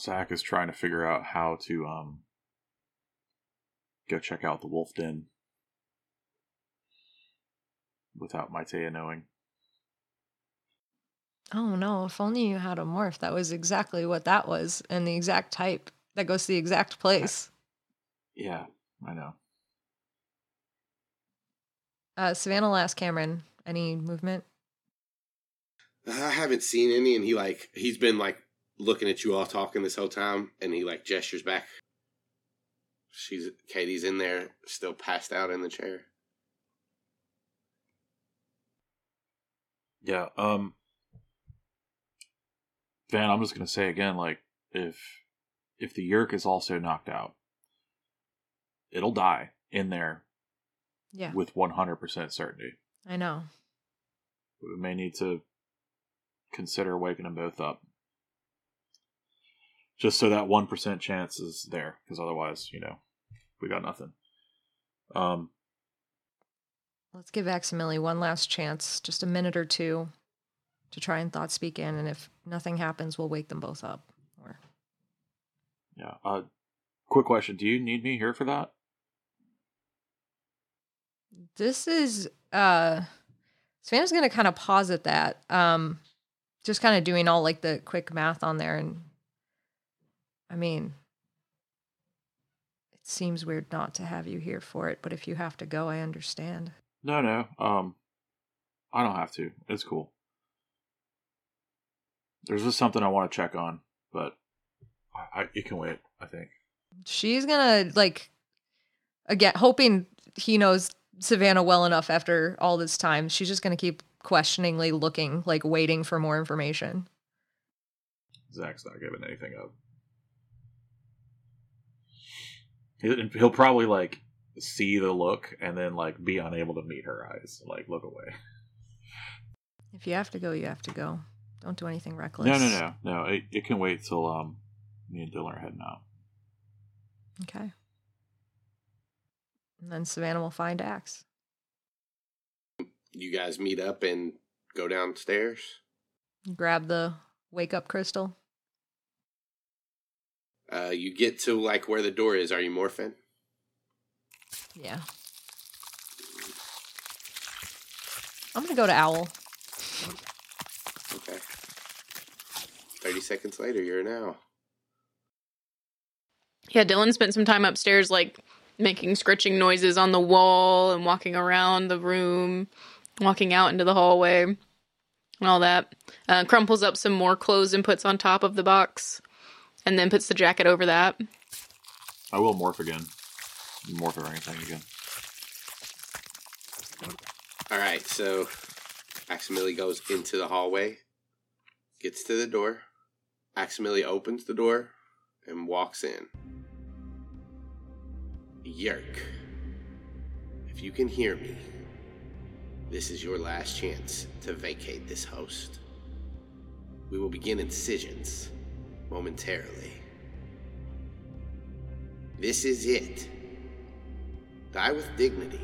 Zac is trying to figure out how to um go check out the wolf den without Maitea knowing. Oh no, if only you had a morph. That was exactly what that was, and the exact type that goes to the exact place. Yeah, I know. Uh, Savannah last Cameron, any movement? I haven't seen any, and he like he's been like looking at you all talking this whole time, and he like gestures back. She's Katie's in there, still passed out in the chair. Yeah, um Van, I'm just gonna say again, like, if if the Yeerk is also knocked out, it'll die in there Yeah, with 100% certainty. I know. We may need to consider waking them both up. Just so that 1% chance is there, because otherwise, you know, we got nothing. Um, Let's give Aximili one last chance, just a minute or two, to try and thought speak in, and if nothing happens, we'll wake them both up. Or yeah. Uh, quick question Do you need me here for that? this is uh Savannah's gonna kind of pause at that. Um just kind of doing all like the quick math on there and I mean it seems weird not to have you here for it, but if you have to go, I understand. No, no. Um, I don't have to. It's cool. There's just something I want to check on, but I, I it can wait. I think. She's gonna like again hoping he knows Savannah well enough after all this time. She's just gonna keep questioningly looking, like waiting for more information. Zac's not giving anything up. He'll, he'll probably like see the look and then like be unable to meet her eyes, like look away. If you have to go, you have to go. Don't do anything reckless. No, no, no, no. It, it can wait till um me and Dylan are heading out. Okay. And then Savannah will find Ax. You guys meet up and go downstairs. Grab the wake up crystal. Uh, you get to like where the door is. Are you morphing? Yeah. I'm gonna go to Owl. Okay. Thirty seconds later, you're an owl. Yeah, Dylan spent some time upstairs, like making scritching noises on the wall and walking around the room, walking out into the hallway, and all that. Uh, crumples up some more clothes and puts on top of the box, and then puts the jacket over that. I will morph again. Morph or anything again. All right, so Aximili goes into the hallway, gets to the door. Aximili opens the door and walks in. Yeerk, if you can hear me, this is your last chance to vacate this host. We will begin incisions momentarily. This is it. Die with dignity.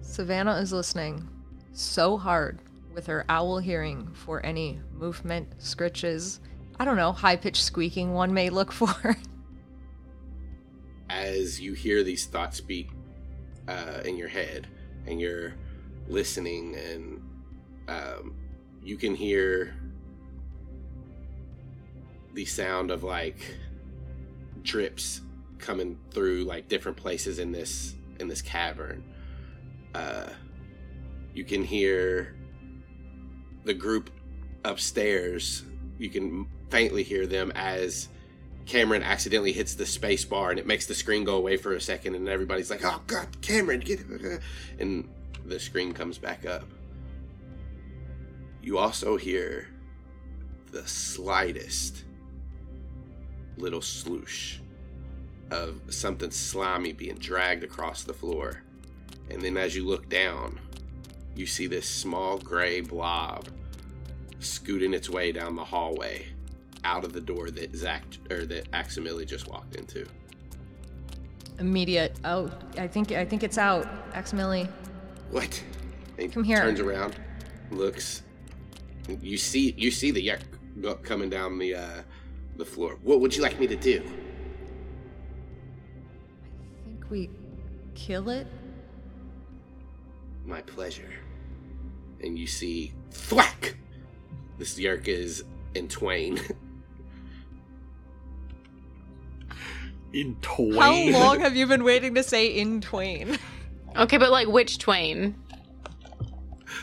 Savannah is listening so hard with her owl hearing for any movement, scritches, I don't know, high pitched squeaking one may look for. as you hear these thoughts speak uh, in your head and you're listening and um, you can hear the sound of like drips coming through like different places in this in this cavern uh, you can hear the group upstairs you can faintly hear them as Cameron accidentally hits the space bar and it makes the screen go away for a second and everybody's like, "Oh God, Cameron, get!" it!" And the screen comes back up. You also hear the slightest little sloosh of something slimy being dragged across the floor, and then as you look down, you see this small gray blob scooting its way down the hallway out of the door that Zac or that Aximili just walked into. Immediate. Oh, I think I think it's out. Aximili. What? He Come here. Turns around, looks. You see, you see the yak coming down the uh, the floor. What would you like me to do? I think we kill it. My pleasure. And you see, thwack. This yeerk is in twain. In twain. How long have you been waiting to say in twain? Okay, but like which Twain?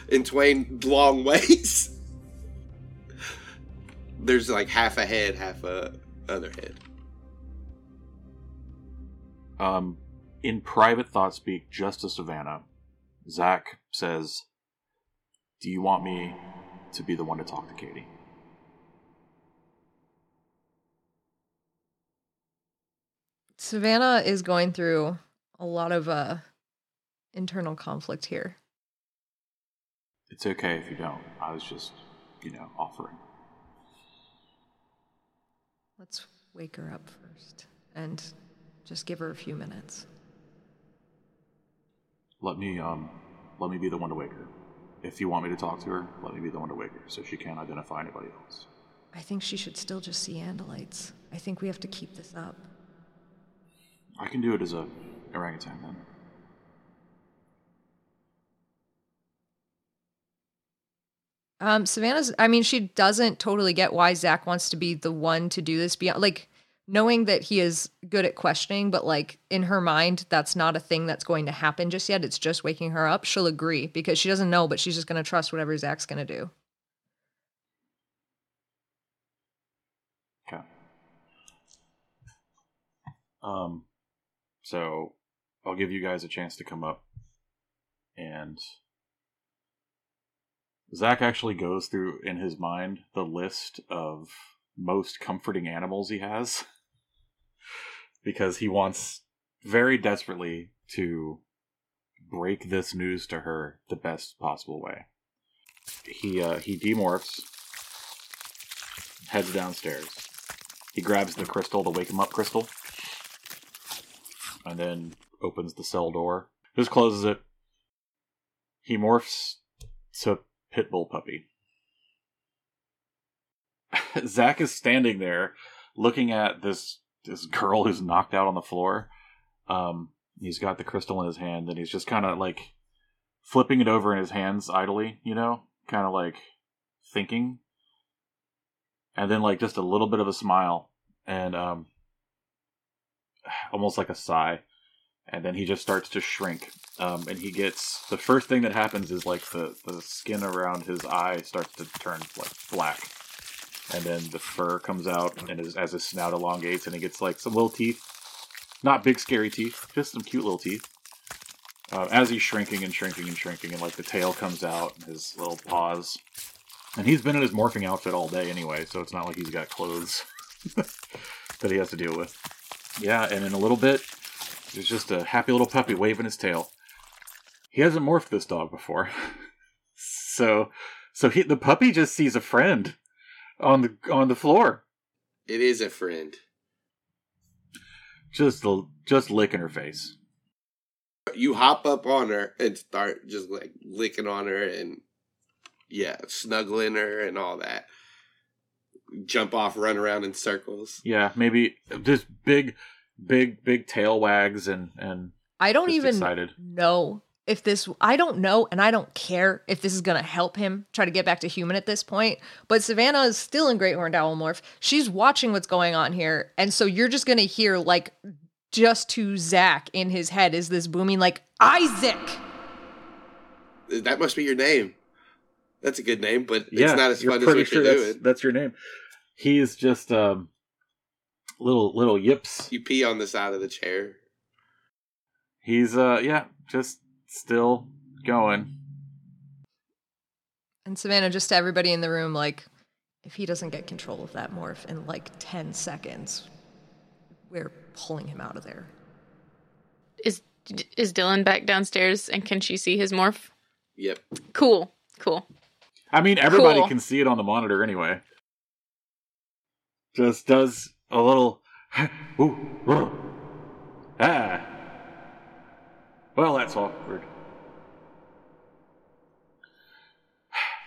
in twain long ways. There's like half a head, half a other head. Um, in private thought speak, just to Savannah, Zac says, "Do you want me to be the one to talk to Katie?" Savannah is going through a lot of uh internal conflict here. It's okay if you don't. I was just, you know, offering. Let's wake her up first and just give her a few minutes. Let me, um, let me be the one to wake her. If you want me to talk to her, let me be the one to wake her so she can't identify anybody else. I think she should still just see Andalites. I think we have to keep this up. I can do it as a orangutan then. Um, Savannah's, I mean, she doesn't totally get why Zac wants to be the one to do this beyond, like, knowing that he is good at questioning, but, like, in her mind, that's not a thing that's going to happen just yet. It's just waking her up. She'll agree because she doesn't know, but she's just going to trust whatever Zac's going to do. Okay. Um, so I'll give you guys a chance to come up, and Zac actually goes through in his mind the list of most comforting animals he has because he wants very desperately to break this news to her the best possible way. He uh, he demorphs, heads downstairs. He grabs the crystal, the wake him up crystal, and then opens the cell door. Just closes it. He morphs to Pitbull Puppy. Zac is standing there looking at this this girl who's knocked out on the floor. Um, he's got the crystal in his hand and he's just kind of like flipping it over in his hands idly, you know, kind of like thinking and then like just a little bit of a smile and um almost like a sigh and then he just starts to shrink um and he gets the first thing that happens is like the the skin around his eye starts to turn like black and then the fur comes out and his, as his snout elongates and he gets like some little teeth not big scary teeth just some cute little teeth uh, as he's shrinking and shrinking and shrinking and like the tail comes out and his little paws and he's been in his morphing outfit all day anyway, so it's not like he's got clothes. that he has to deal with. Yeah, and in a little bit, there's just a happy little puppy waving his tail. He hasn't morphed this dog before, so so he the puppy just sees a friend on the on the floor, It is a friend. just just licking her face. You hop up on her and start just like licking on her and yeah, snuggling her and all that. Jump off, run around in circles. Yeah, maybe just big, big, big tail wags and and I don't even excited. know if this I don't know and I don't care if this is going to help him try to get back to human at this point, but Savannah is still in Great Horned Owl Morph. She's watching what's going on here. And so you're just going to hear like just to Zac in his head is this booming like Isaac. That must be your name. That's a good name, but yeah, it's not as you're fun as pretty what sure you're that's doing. that's your name. He's just um little little yips. You pee on the side of the chair. He's uh yeah, just still going. And Savannah just to everybody in the room like if he doesn't get control of that morph in like 10 seconds, we're pulling him out of there. Is is Dylan back downstairs and can she see his morph? Yep. Cool. Cool. I mean, everybody Cool. can see it on the monitor anyway. Just does a little. Ooh, ooh. ah. Well, that's awkward.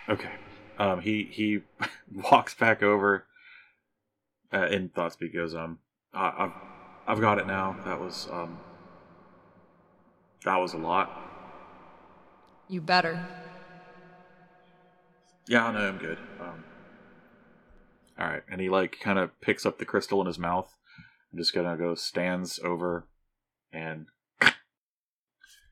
Okay. Um, he he walks back over. Uh, in Thoughtspeak goes, um, uh, I've I've got it now. That was um. That was a lot. You better. Yeah, I know. I'm good. Um, all right, and he like kind of picks up the crystal in his mouth. I'm just gonna go stands over, and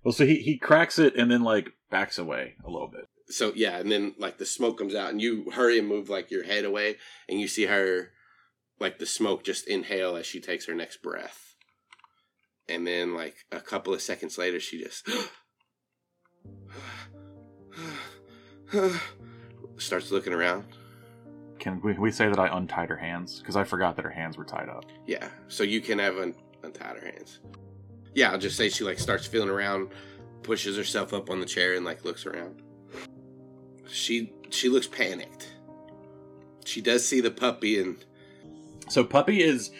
well, so he he cracks it and then like backs away a little bit. So yeah, and then like the smoke comes out, and you hurry and move like your head away, and you see her, like the smoke just inhale as she takes her next breath, and then like a couple of seconds later, she just starts looking around. Can we, we say that I untied her hands because I forgot that her hands were tied up? Yeah, so you can have un- untied her hands. Yeah, I'll just say she like starts feeling around, pushes herself up on the chair, and like looks around. She she looks panicked. She does see the puppy, and So puppy is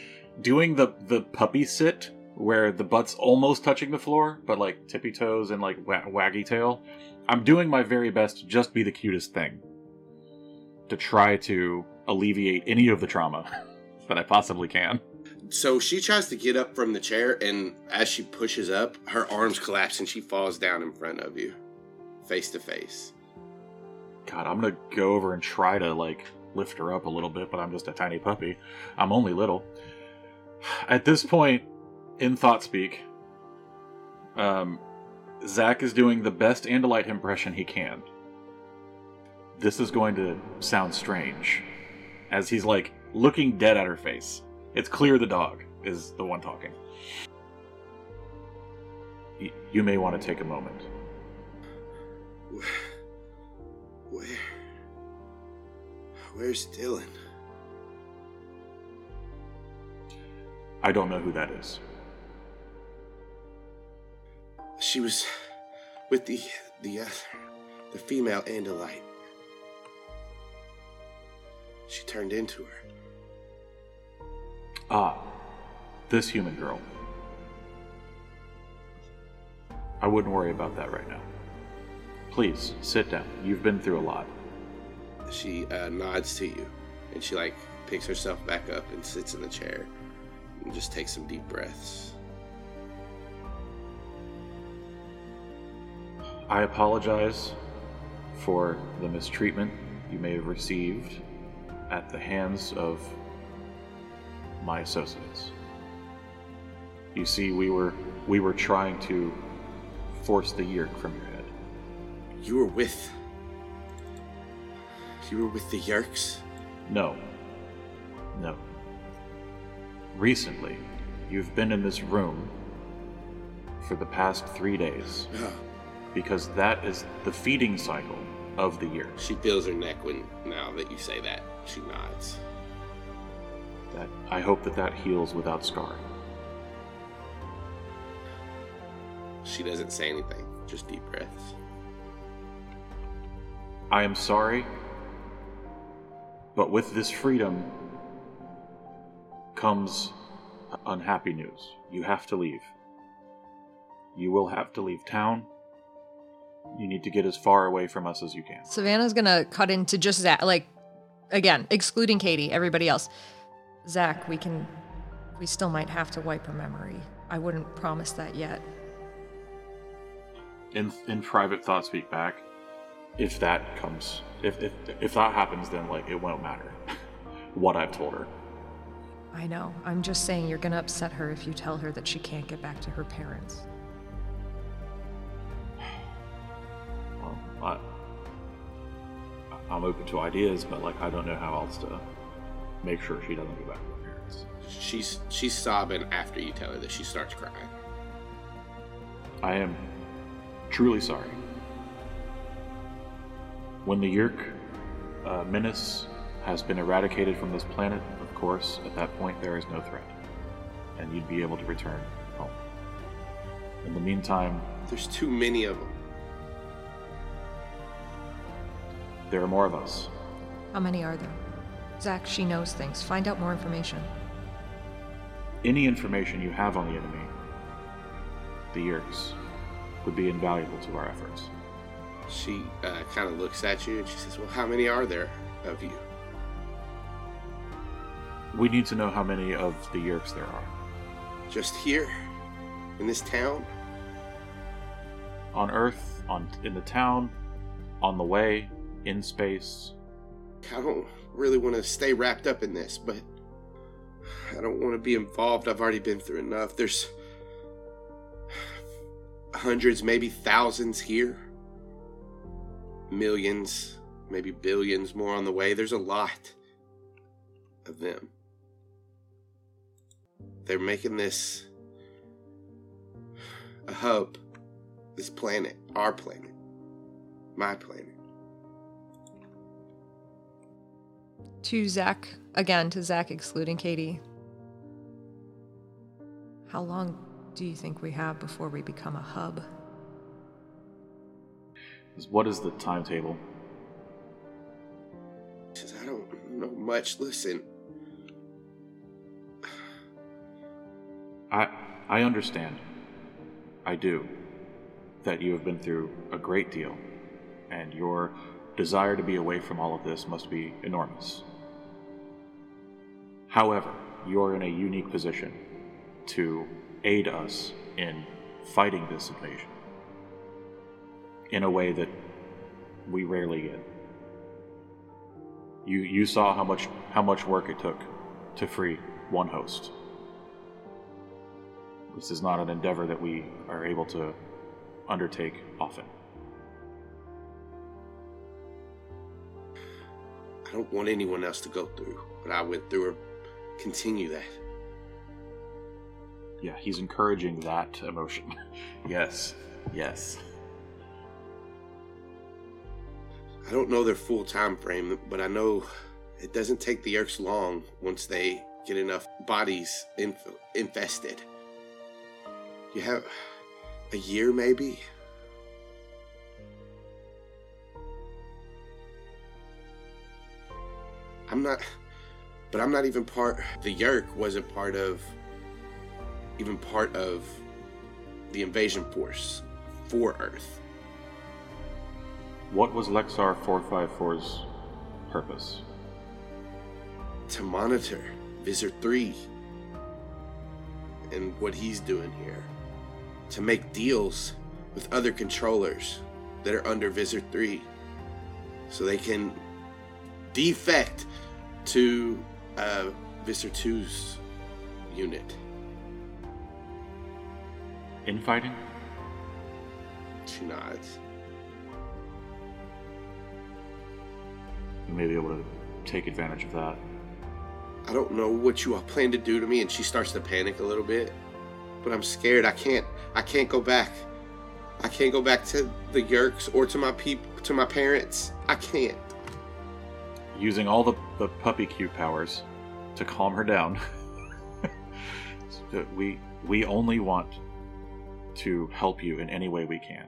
doing the the puppy sit where the butt's almost touching the floor, but like tippy toes and like wa- waggy tail. I'm doing my very best to just be the cutest thing to try to alleviate any of the trauma that I possibly can. So she tries to get up from the chair, and as she pushes up, her arms collapse, and she falls down in front of you, face to face. God, I'm gonna go over and try to like lift her up a little bit, but I'm just a tiny puppy. I'm only little. At this point, in thought speak, um, Zac is doing the best Andalite impression he can. This is going to sound strange, as he's like looking dead at her face. It's clear the dog is the one talking. Y- You may want to take a moment. Where? Where's Dylan? I don't know who that is. She was with the the other, the female Andalite. She turned into her. Ah, this human girl. I wouldn't worry about that right now. Please, sit down. You've been through a lot. She uh, nods to you, and she like picks herself back up and sits in the chair, and just takes some deep breaths. I apologize for the mistreatment you may have received at the hands of my associates. You see, we were we were trying to force the yeerk from your head. You were with. You were with the Yeerks. No. No. Recently, you've been in this room for the past three days uh-huh. because that is the feeding cycle of the year. She feels her neck when now that you say that. She nods. That I hope that that heals without scarring. She doesn't say anything, just deep breaths. I am sorry, but with this freedom comes unhappy news. You have to leave. You will have to leave town. You need to get as far away from us as you can. Savannah's gonna cut into just that, like, again, excluding Katie, everybody else. Zac, we can. We still might have to wipe her memory. I wouldn't promise that yet. In in private thought speak back, if that comes if if if that happens then like it won't matter what I've told her. I know. I'm just saying you're gonna upset her if you tell her that she can't get back to her parents. Well, I, I'm open to ideas, but like I don't know how else to make sure she doesn't go back to her parents. She's she's sobbing after you tell her that she starts crying. I am truly sorry. When the Yeerk uh, menace has been eradicated from this planet, of course, at that point there is no threat, and you'd be able to return home. In the meantime, There's too many of them. there are more of us. How many are there? Zac, she knows things. Find out more information. Any information you have on the enemy, the Yeerks, would be invaluable to our efforts. She uh, kind of looks at you and she says, "Well, how many are there of you?" We need to know how many of the Yeerks there are. Just here, in this town. On Earth, on in the town, on the way, in space. I don't really want to stay wrapped up in this, but I don't want to be involved. I've already been through enough. There's hundreds, maybe thousands here, millions, maybe billions more on the way. There's a lot of them. They're making this a hub, this planet, our planet, my planet. To Zac, again, to Zac excluding Katie. How long do you think we have before we become a hub? What is the timetable? He I don't know much. Listen, I I understand. I do. That you have been through a great deal, and your desire to be away from all of this must be enormous. However, you are in a unique position to aid us in fighting this invasion in a way that we rarely get. You you saw how much how much work it took to free one host. This is not an endeavor that we are able to undertake often. Don't want anyone else to go through what I went through or continue that. Yeah, he's encouraging that emotion. yes, yes. I don't know their full time frame, but I know it doesn't take the Yeerks long once they get enough bodies inf- infested. You have a year, maybe? I'm not, but I'm not even part. The Yeerk wasn't part of, even part of the invasion force for Earth. What was Lexar 454's purpose? to monitor Visser 3 and what he's doing here. To make deals with other controllers that are under Visser 3 so they can defect to uh, Visser 2's unit. Infighting? She nods. We may be able to take advantage of that. I don't know what you all plan to do to me, and she starts to panic a little bit. But I'm scared. I can't. I can't go back. I can't go back to the Yeerks or to my peop, to my parents. I can't. Using all the, the puppy Q powers, to calm her down. We we only want to help you in any way we can.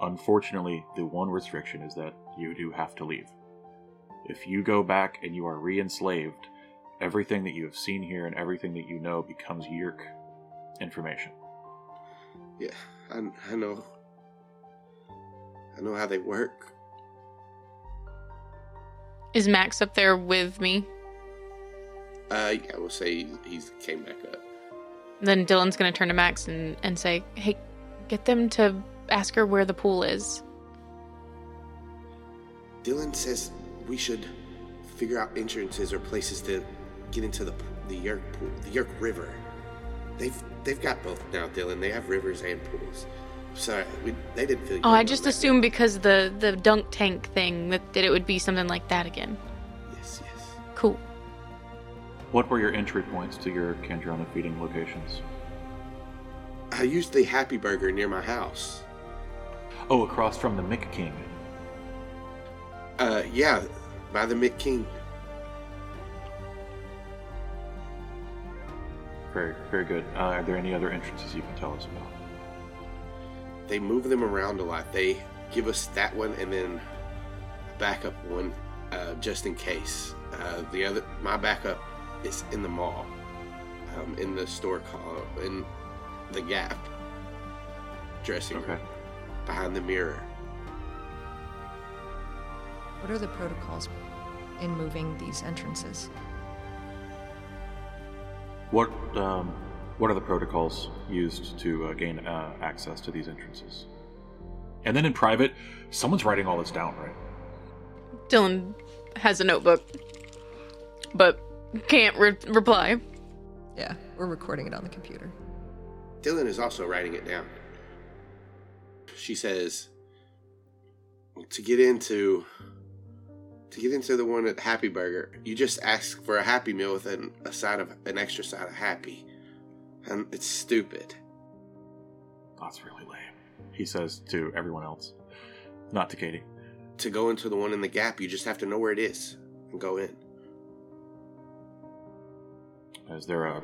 Unfortunately, the one restriction is that you do have to leave. If you go back and you are re-enslaved, everything that you have seen here and everything that you know becomes Yeerk information. Yeah, I, I know. I know how they work. Is Max up there with me? Uh, yeah, we'll say he, he's came back up. Then Dylan's gonna turn to Max and, and say, Hey, get them to ask her where the pool is. Dylan says we should figure out entrances or places to get into the the Yeerk pool, the Yeerk River. They've they've got both now, Dylan. They have rivers and pools. Sorry, we, they didn't feel. Oh, I just like assumed because the the dunk tank thing that, that it would be something like that again. Yes, yes. Cool. What were your entry points to your Kandrona feeding locations? I used the Happy Burger near my house. Oh, across from the Mick King. Uh, yeah, by the Mick King. Very, very good. Uh, are there any other entrances you can tell us about? They move them around a lot. They give us that one and then a backup one, uh, just in case. Uh, the other, my backup is in the mall, um, in the store call, in the Gap dressing room, behind the mirror. What are the protocols in moving these entrances? What um, what are the protocols used to uh, gain uh, access to these entrances? And then in private, someone's writing all this down, right? Dylan has a notebook, but can't re- reply. Yeah, we're recording it on the computer. Dylan is also writing it down. She says, to get into to get into the one at Happy Burger, you just ask for a Happy Meal with an, a side of an extra side of Happy, and it's stupid. That's really lame. He says to everyone else, not to Katie. To go into the one in the Gap, you just have to know where it is and go in. Is there a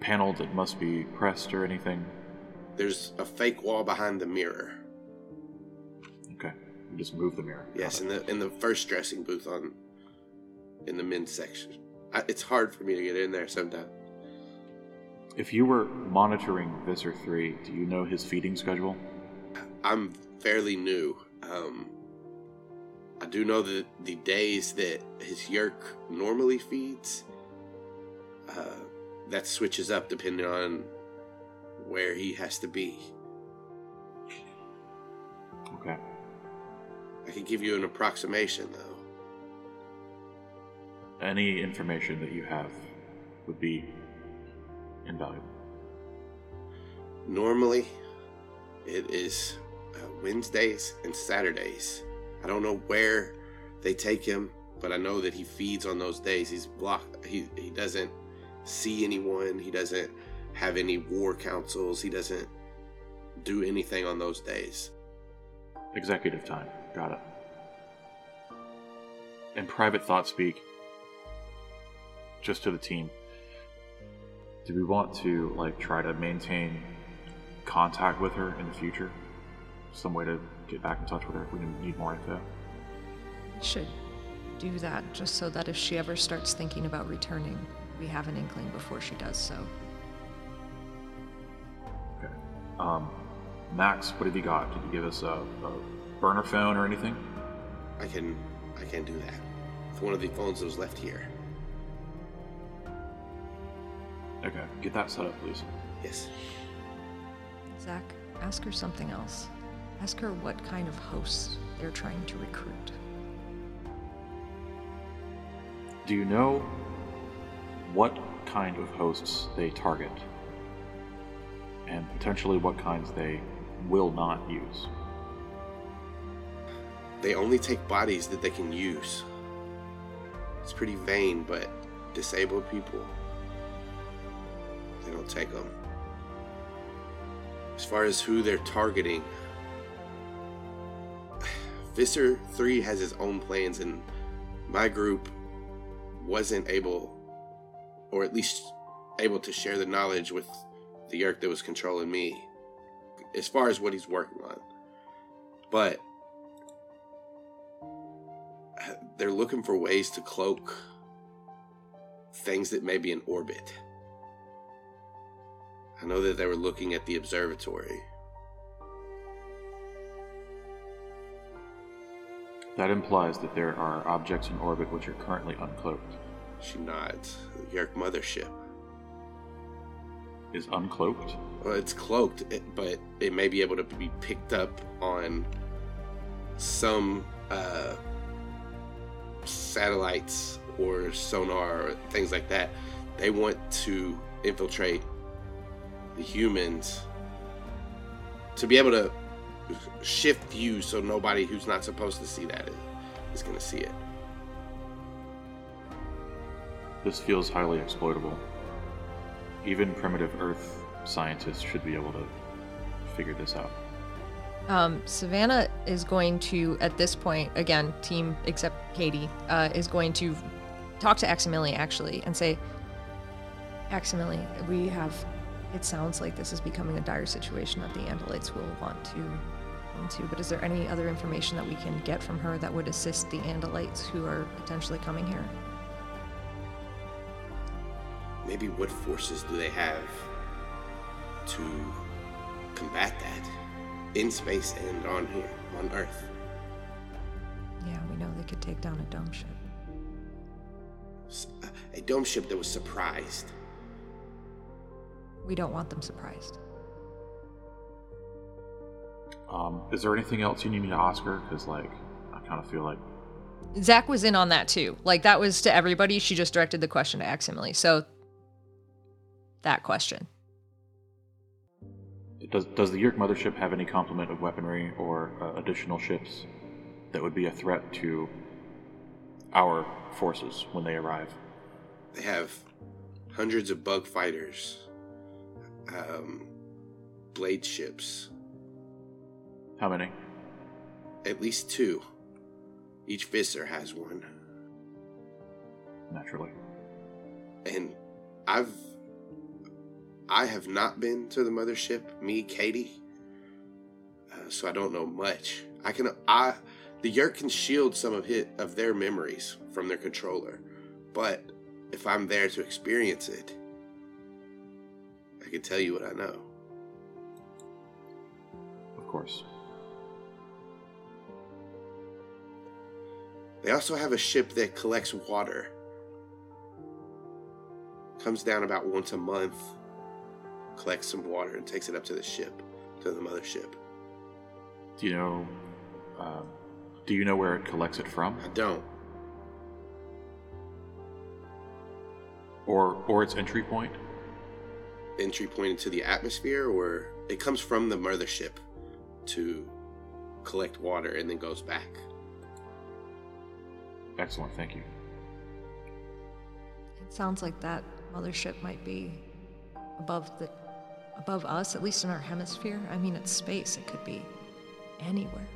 panel that must be pressed or anything? There's a fake wall behind the mirror. Okay, you just move the mirror. Yes, in the in the first dressing booth on in the men's section. I, it's hard for me to get in there sometimes. If you were monitoring Visser three, do you know his feeding schedule? I'm fairly new. Um, I do know that the days that his yeerk normally feeds, uh, that switches up depending on where he has to be. Okay. I can give you an approximation though. Any information that you have would be invaluable. Normally, it is uh, Wednesdays and Saturdays. I don't know where they take him, but I know that he feeds on those days. He's blocked. He he doesn't see anyone. He doesn't have any war councils. He doesn't do anything on those days. Executive time. Got it. And private thought speak. Just to the team. Do we want to like try to maintain contact with her in the future? Some way to get back in touch with her if we need more info. Should do that just so that if she ever starts thinking about returning, we have an inkling before she does so. Okay. Um, Max, what have you got? Did you give us a, a burner phone or anything? I can I can do that. With one of the phones that was left here. Okay, get that set up, please. Yes. Zac, ask her something else. Ask her what kind of hosts they're trying to recruit. Do you know what kind of hosts they target? And potentially what kinds they will not use? They only take bodies that they can use. It's pretty vain, but disabled people, they don't take them. As far as who they're targeting, Visser 3 has his own plans, and my group wasn't able or at least able to share the knowledge with the Yeerk that was controlling me, as far as what he's working on. But they're looking for ways to cloak things that may be in orbit. I know that they were looking at the observatory. That implies that there are objects in orbit which are currently uncloaked. She nods. The Yeerk mothership. Is uncloaked? Well, it's cloaked, but it may be able to be picked up on some uh, satellites or sonar or things like that. They want to infiltrate the humans to be able to shift view so nobody who's not supposed to see that is, is going to see it. This feels highly exploitable. Even primitive Earth scientists should be able to figure this out. Um, Savannah is going to, at this point, again, team except Katie, uh, is going to talk to Aximili actually and say, Aximili, we have. It sounds like this is becoming a dire situation that the Andalites will want to into, but is there any other information that we can get from her that would assist the Andalites who are potentially coming here? Maybe what forces do they have to combat that in space and on here, on Earth? Yeah, we know they could take down a dome ship. A dome ship that was surprised. We don't want them surprised. Um, is there anything else you need me to ask her? Because, like, I kind of feel like Zac was in on that too. Like that was to everybody. She just directed the question to Aximili. So that question. does does the Yeerk mothership have any complement of weaponry or uh, additional ships that would be a threat to our forces when they arrive? They have hundreds of bug fighters, um, blade ships, How many? at least two. Each Visser has one. Naturally. And I've. I have not been to the mothership, me, Katie. Uh, so I don't know much. I can. I. The Yeerk can shield some of hit of their memories from their controller, but if I'm there to experience it, I can tell you what I know. Of course. They also have a ship that collects water. Comes down about once a month, collects some water, and takes it up to the ship, to the mothership. Do you know? Uh, do you know where it collects it from, I don't. or or its entry point? Entry point into the atmosphere, or it comes from the mothership to collect water and then goes back. Excellent. Thank you. It sounds like that mothership might be above the above us, at least in our hemisphere. I mean, it's space. It could be anywhere.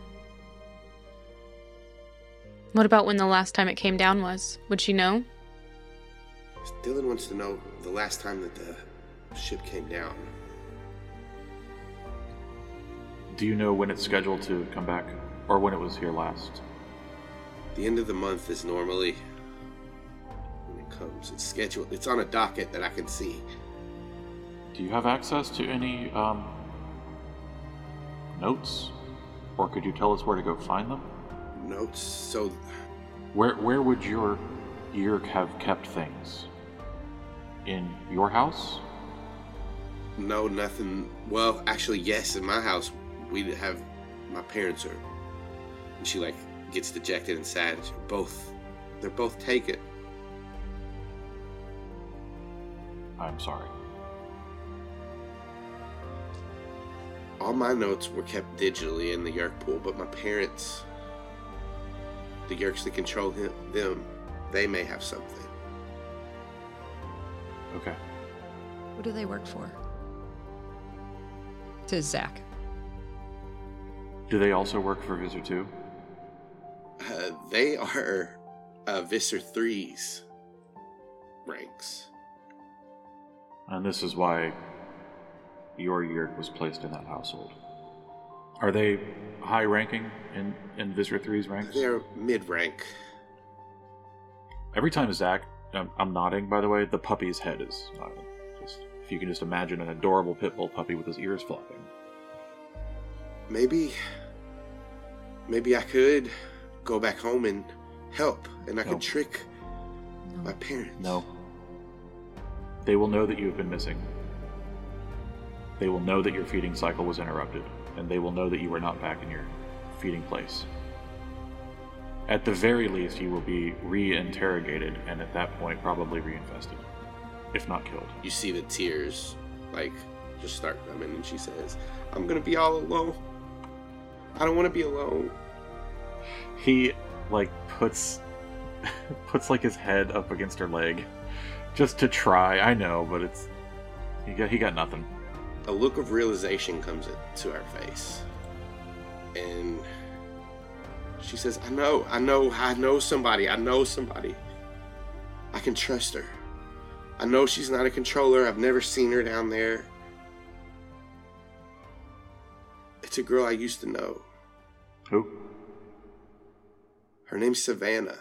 What about when the last time it came down was? Would she know? Dylan wants to know the last time that the ship came down. Do you know when it's scheduled to come back, or when it was here last? The end of the month is normally when it comes. It's scheduled. It's on a docket that I can see. Do you have access to any um, notes, or could you tell us where to go find them? Notes. So Where where would your Yeerk have kept things? In your house? No, nothing. Well, actually, yes. In my house, we have my parents are. And she like gets dejected and sad. Both, they're both taken. I'm sorry. All my notes were kept digitally in the Yeerk pool, but my parents, the Yeerks that control him, them, they may have something. Okay. What do they work for? To Zac. Do they also work for Visser 2? Uh, they are uh, Visser 3's ranks. And this is why your Yeerk was placed in that household. Are they high ranking in, in Visser 3's ranks? They're mid rank. Every time Zac, I'm, I'm nodding by the way, the puppy's head is nodding. Just, if you can just imagine an adorable pit bull puppy with his ears flopping. Maybe, maybe I could go back home and help, and I No. could trick my parents. No. They will know that you have been missing. They will know that your feeding cycle was interrupted, and they will know that you are not back in your feeding place. At the very least, you will be re-interrogated, and at that point, probably reinfested, if not killed. You see the tears, like, just start coming, and she says, "I'm gonna be all alone. I don't want to be alone." He like puts puts like his head up against her leg, just to try. I know, but it's he got he got nothing. a look of realization comes to her face. And she says, I know, I know, I know somebody, I know somebody. I can trust her. I know she's not a controller. I've never seen her down there. It's a girl I used to know. Who? Her name's Savannah.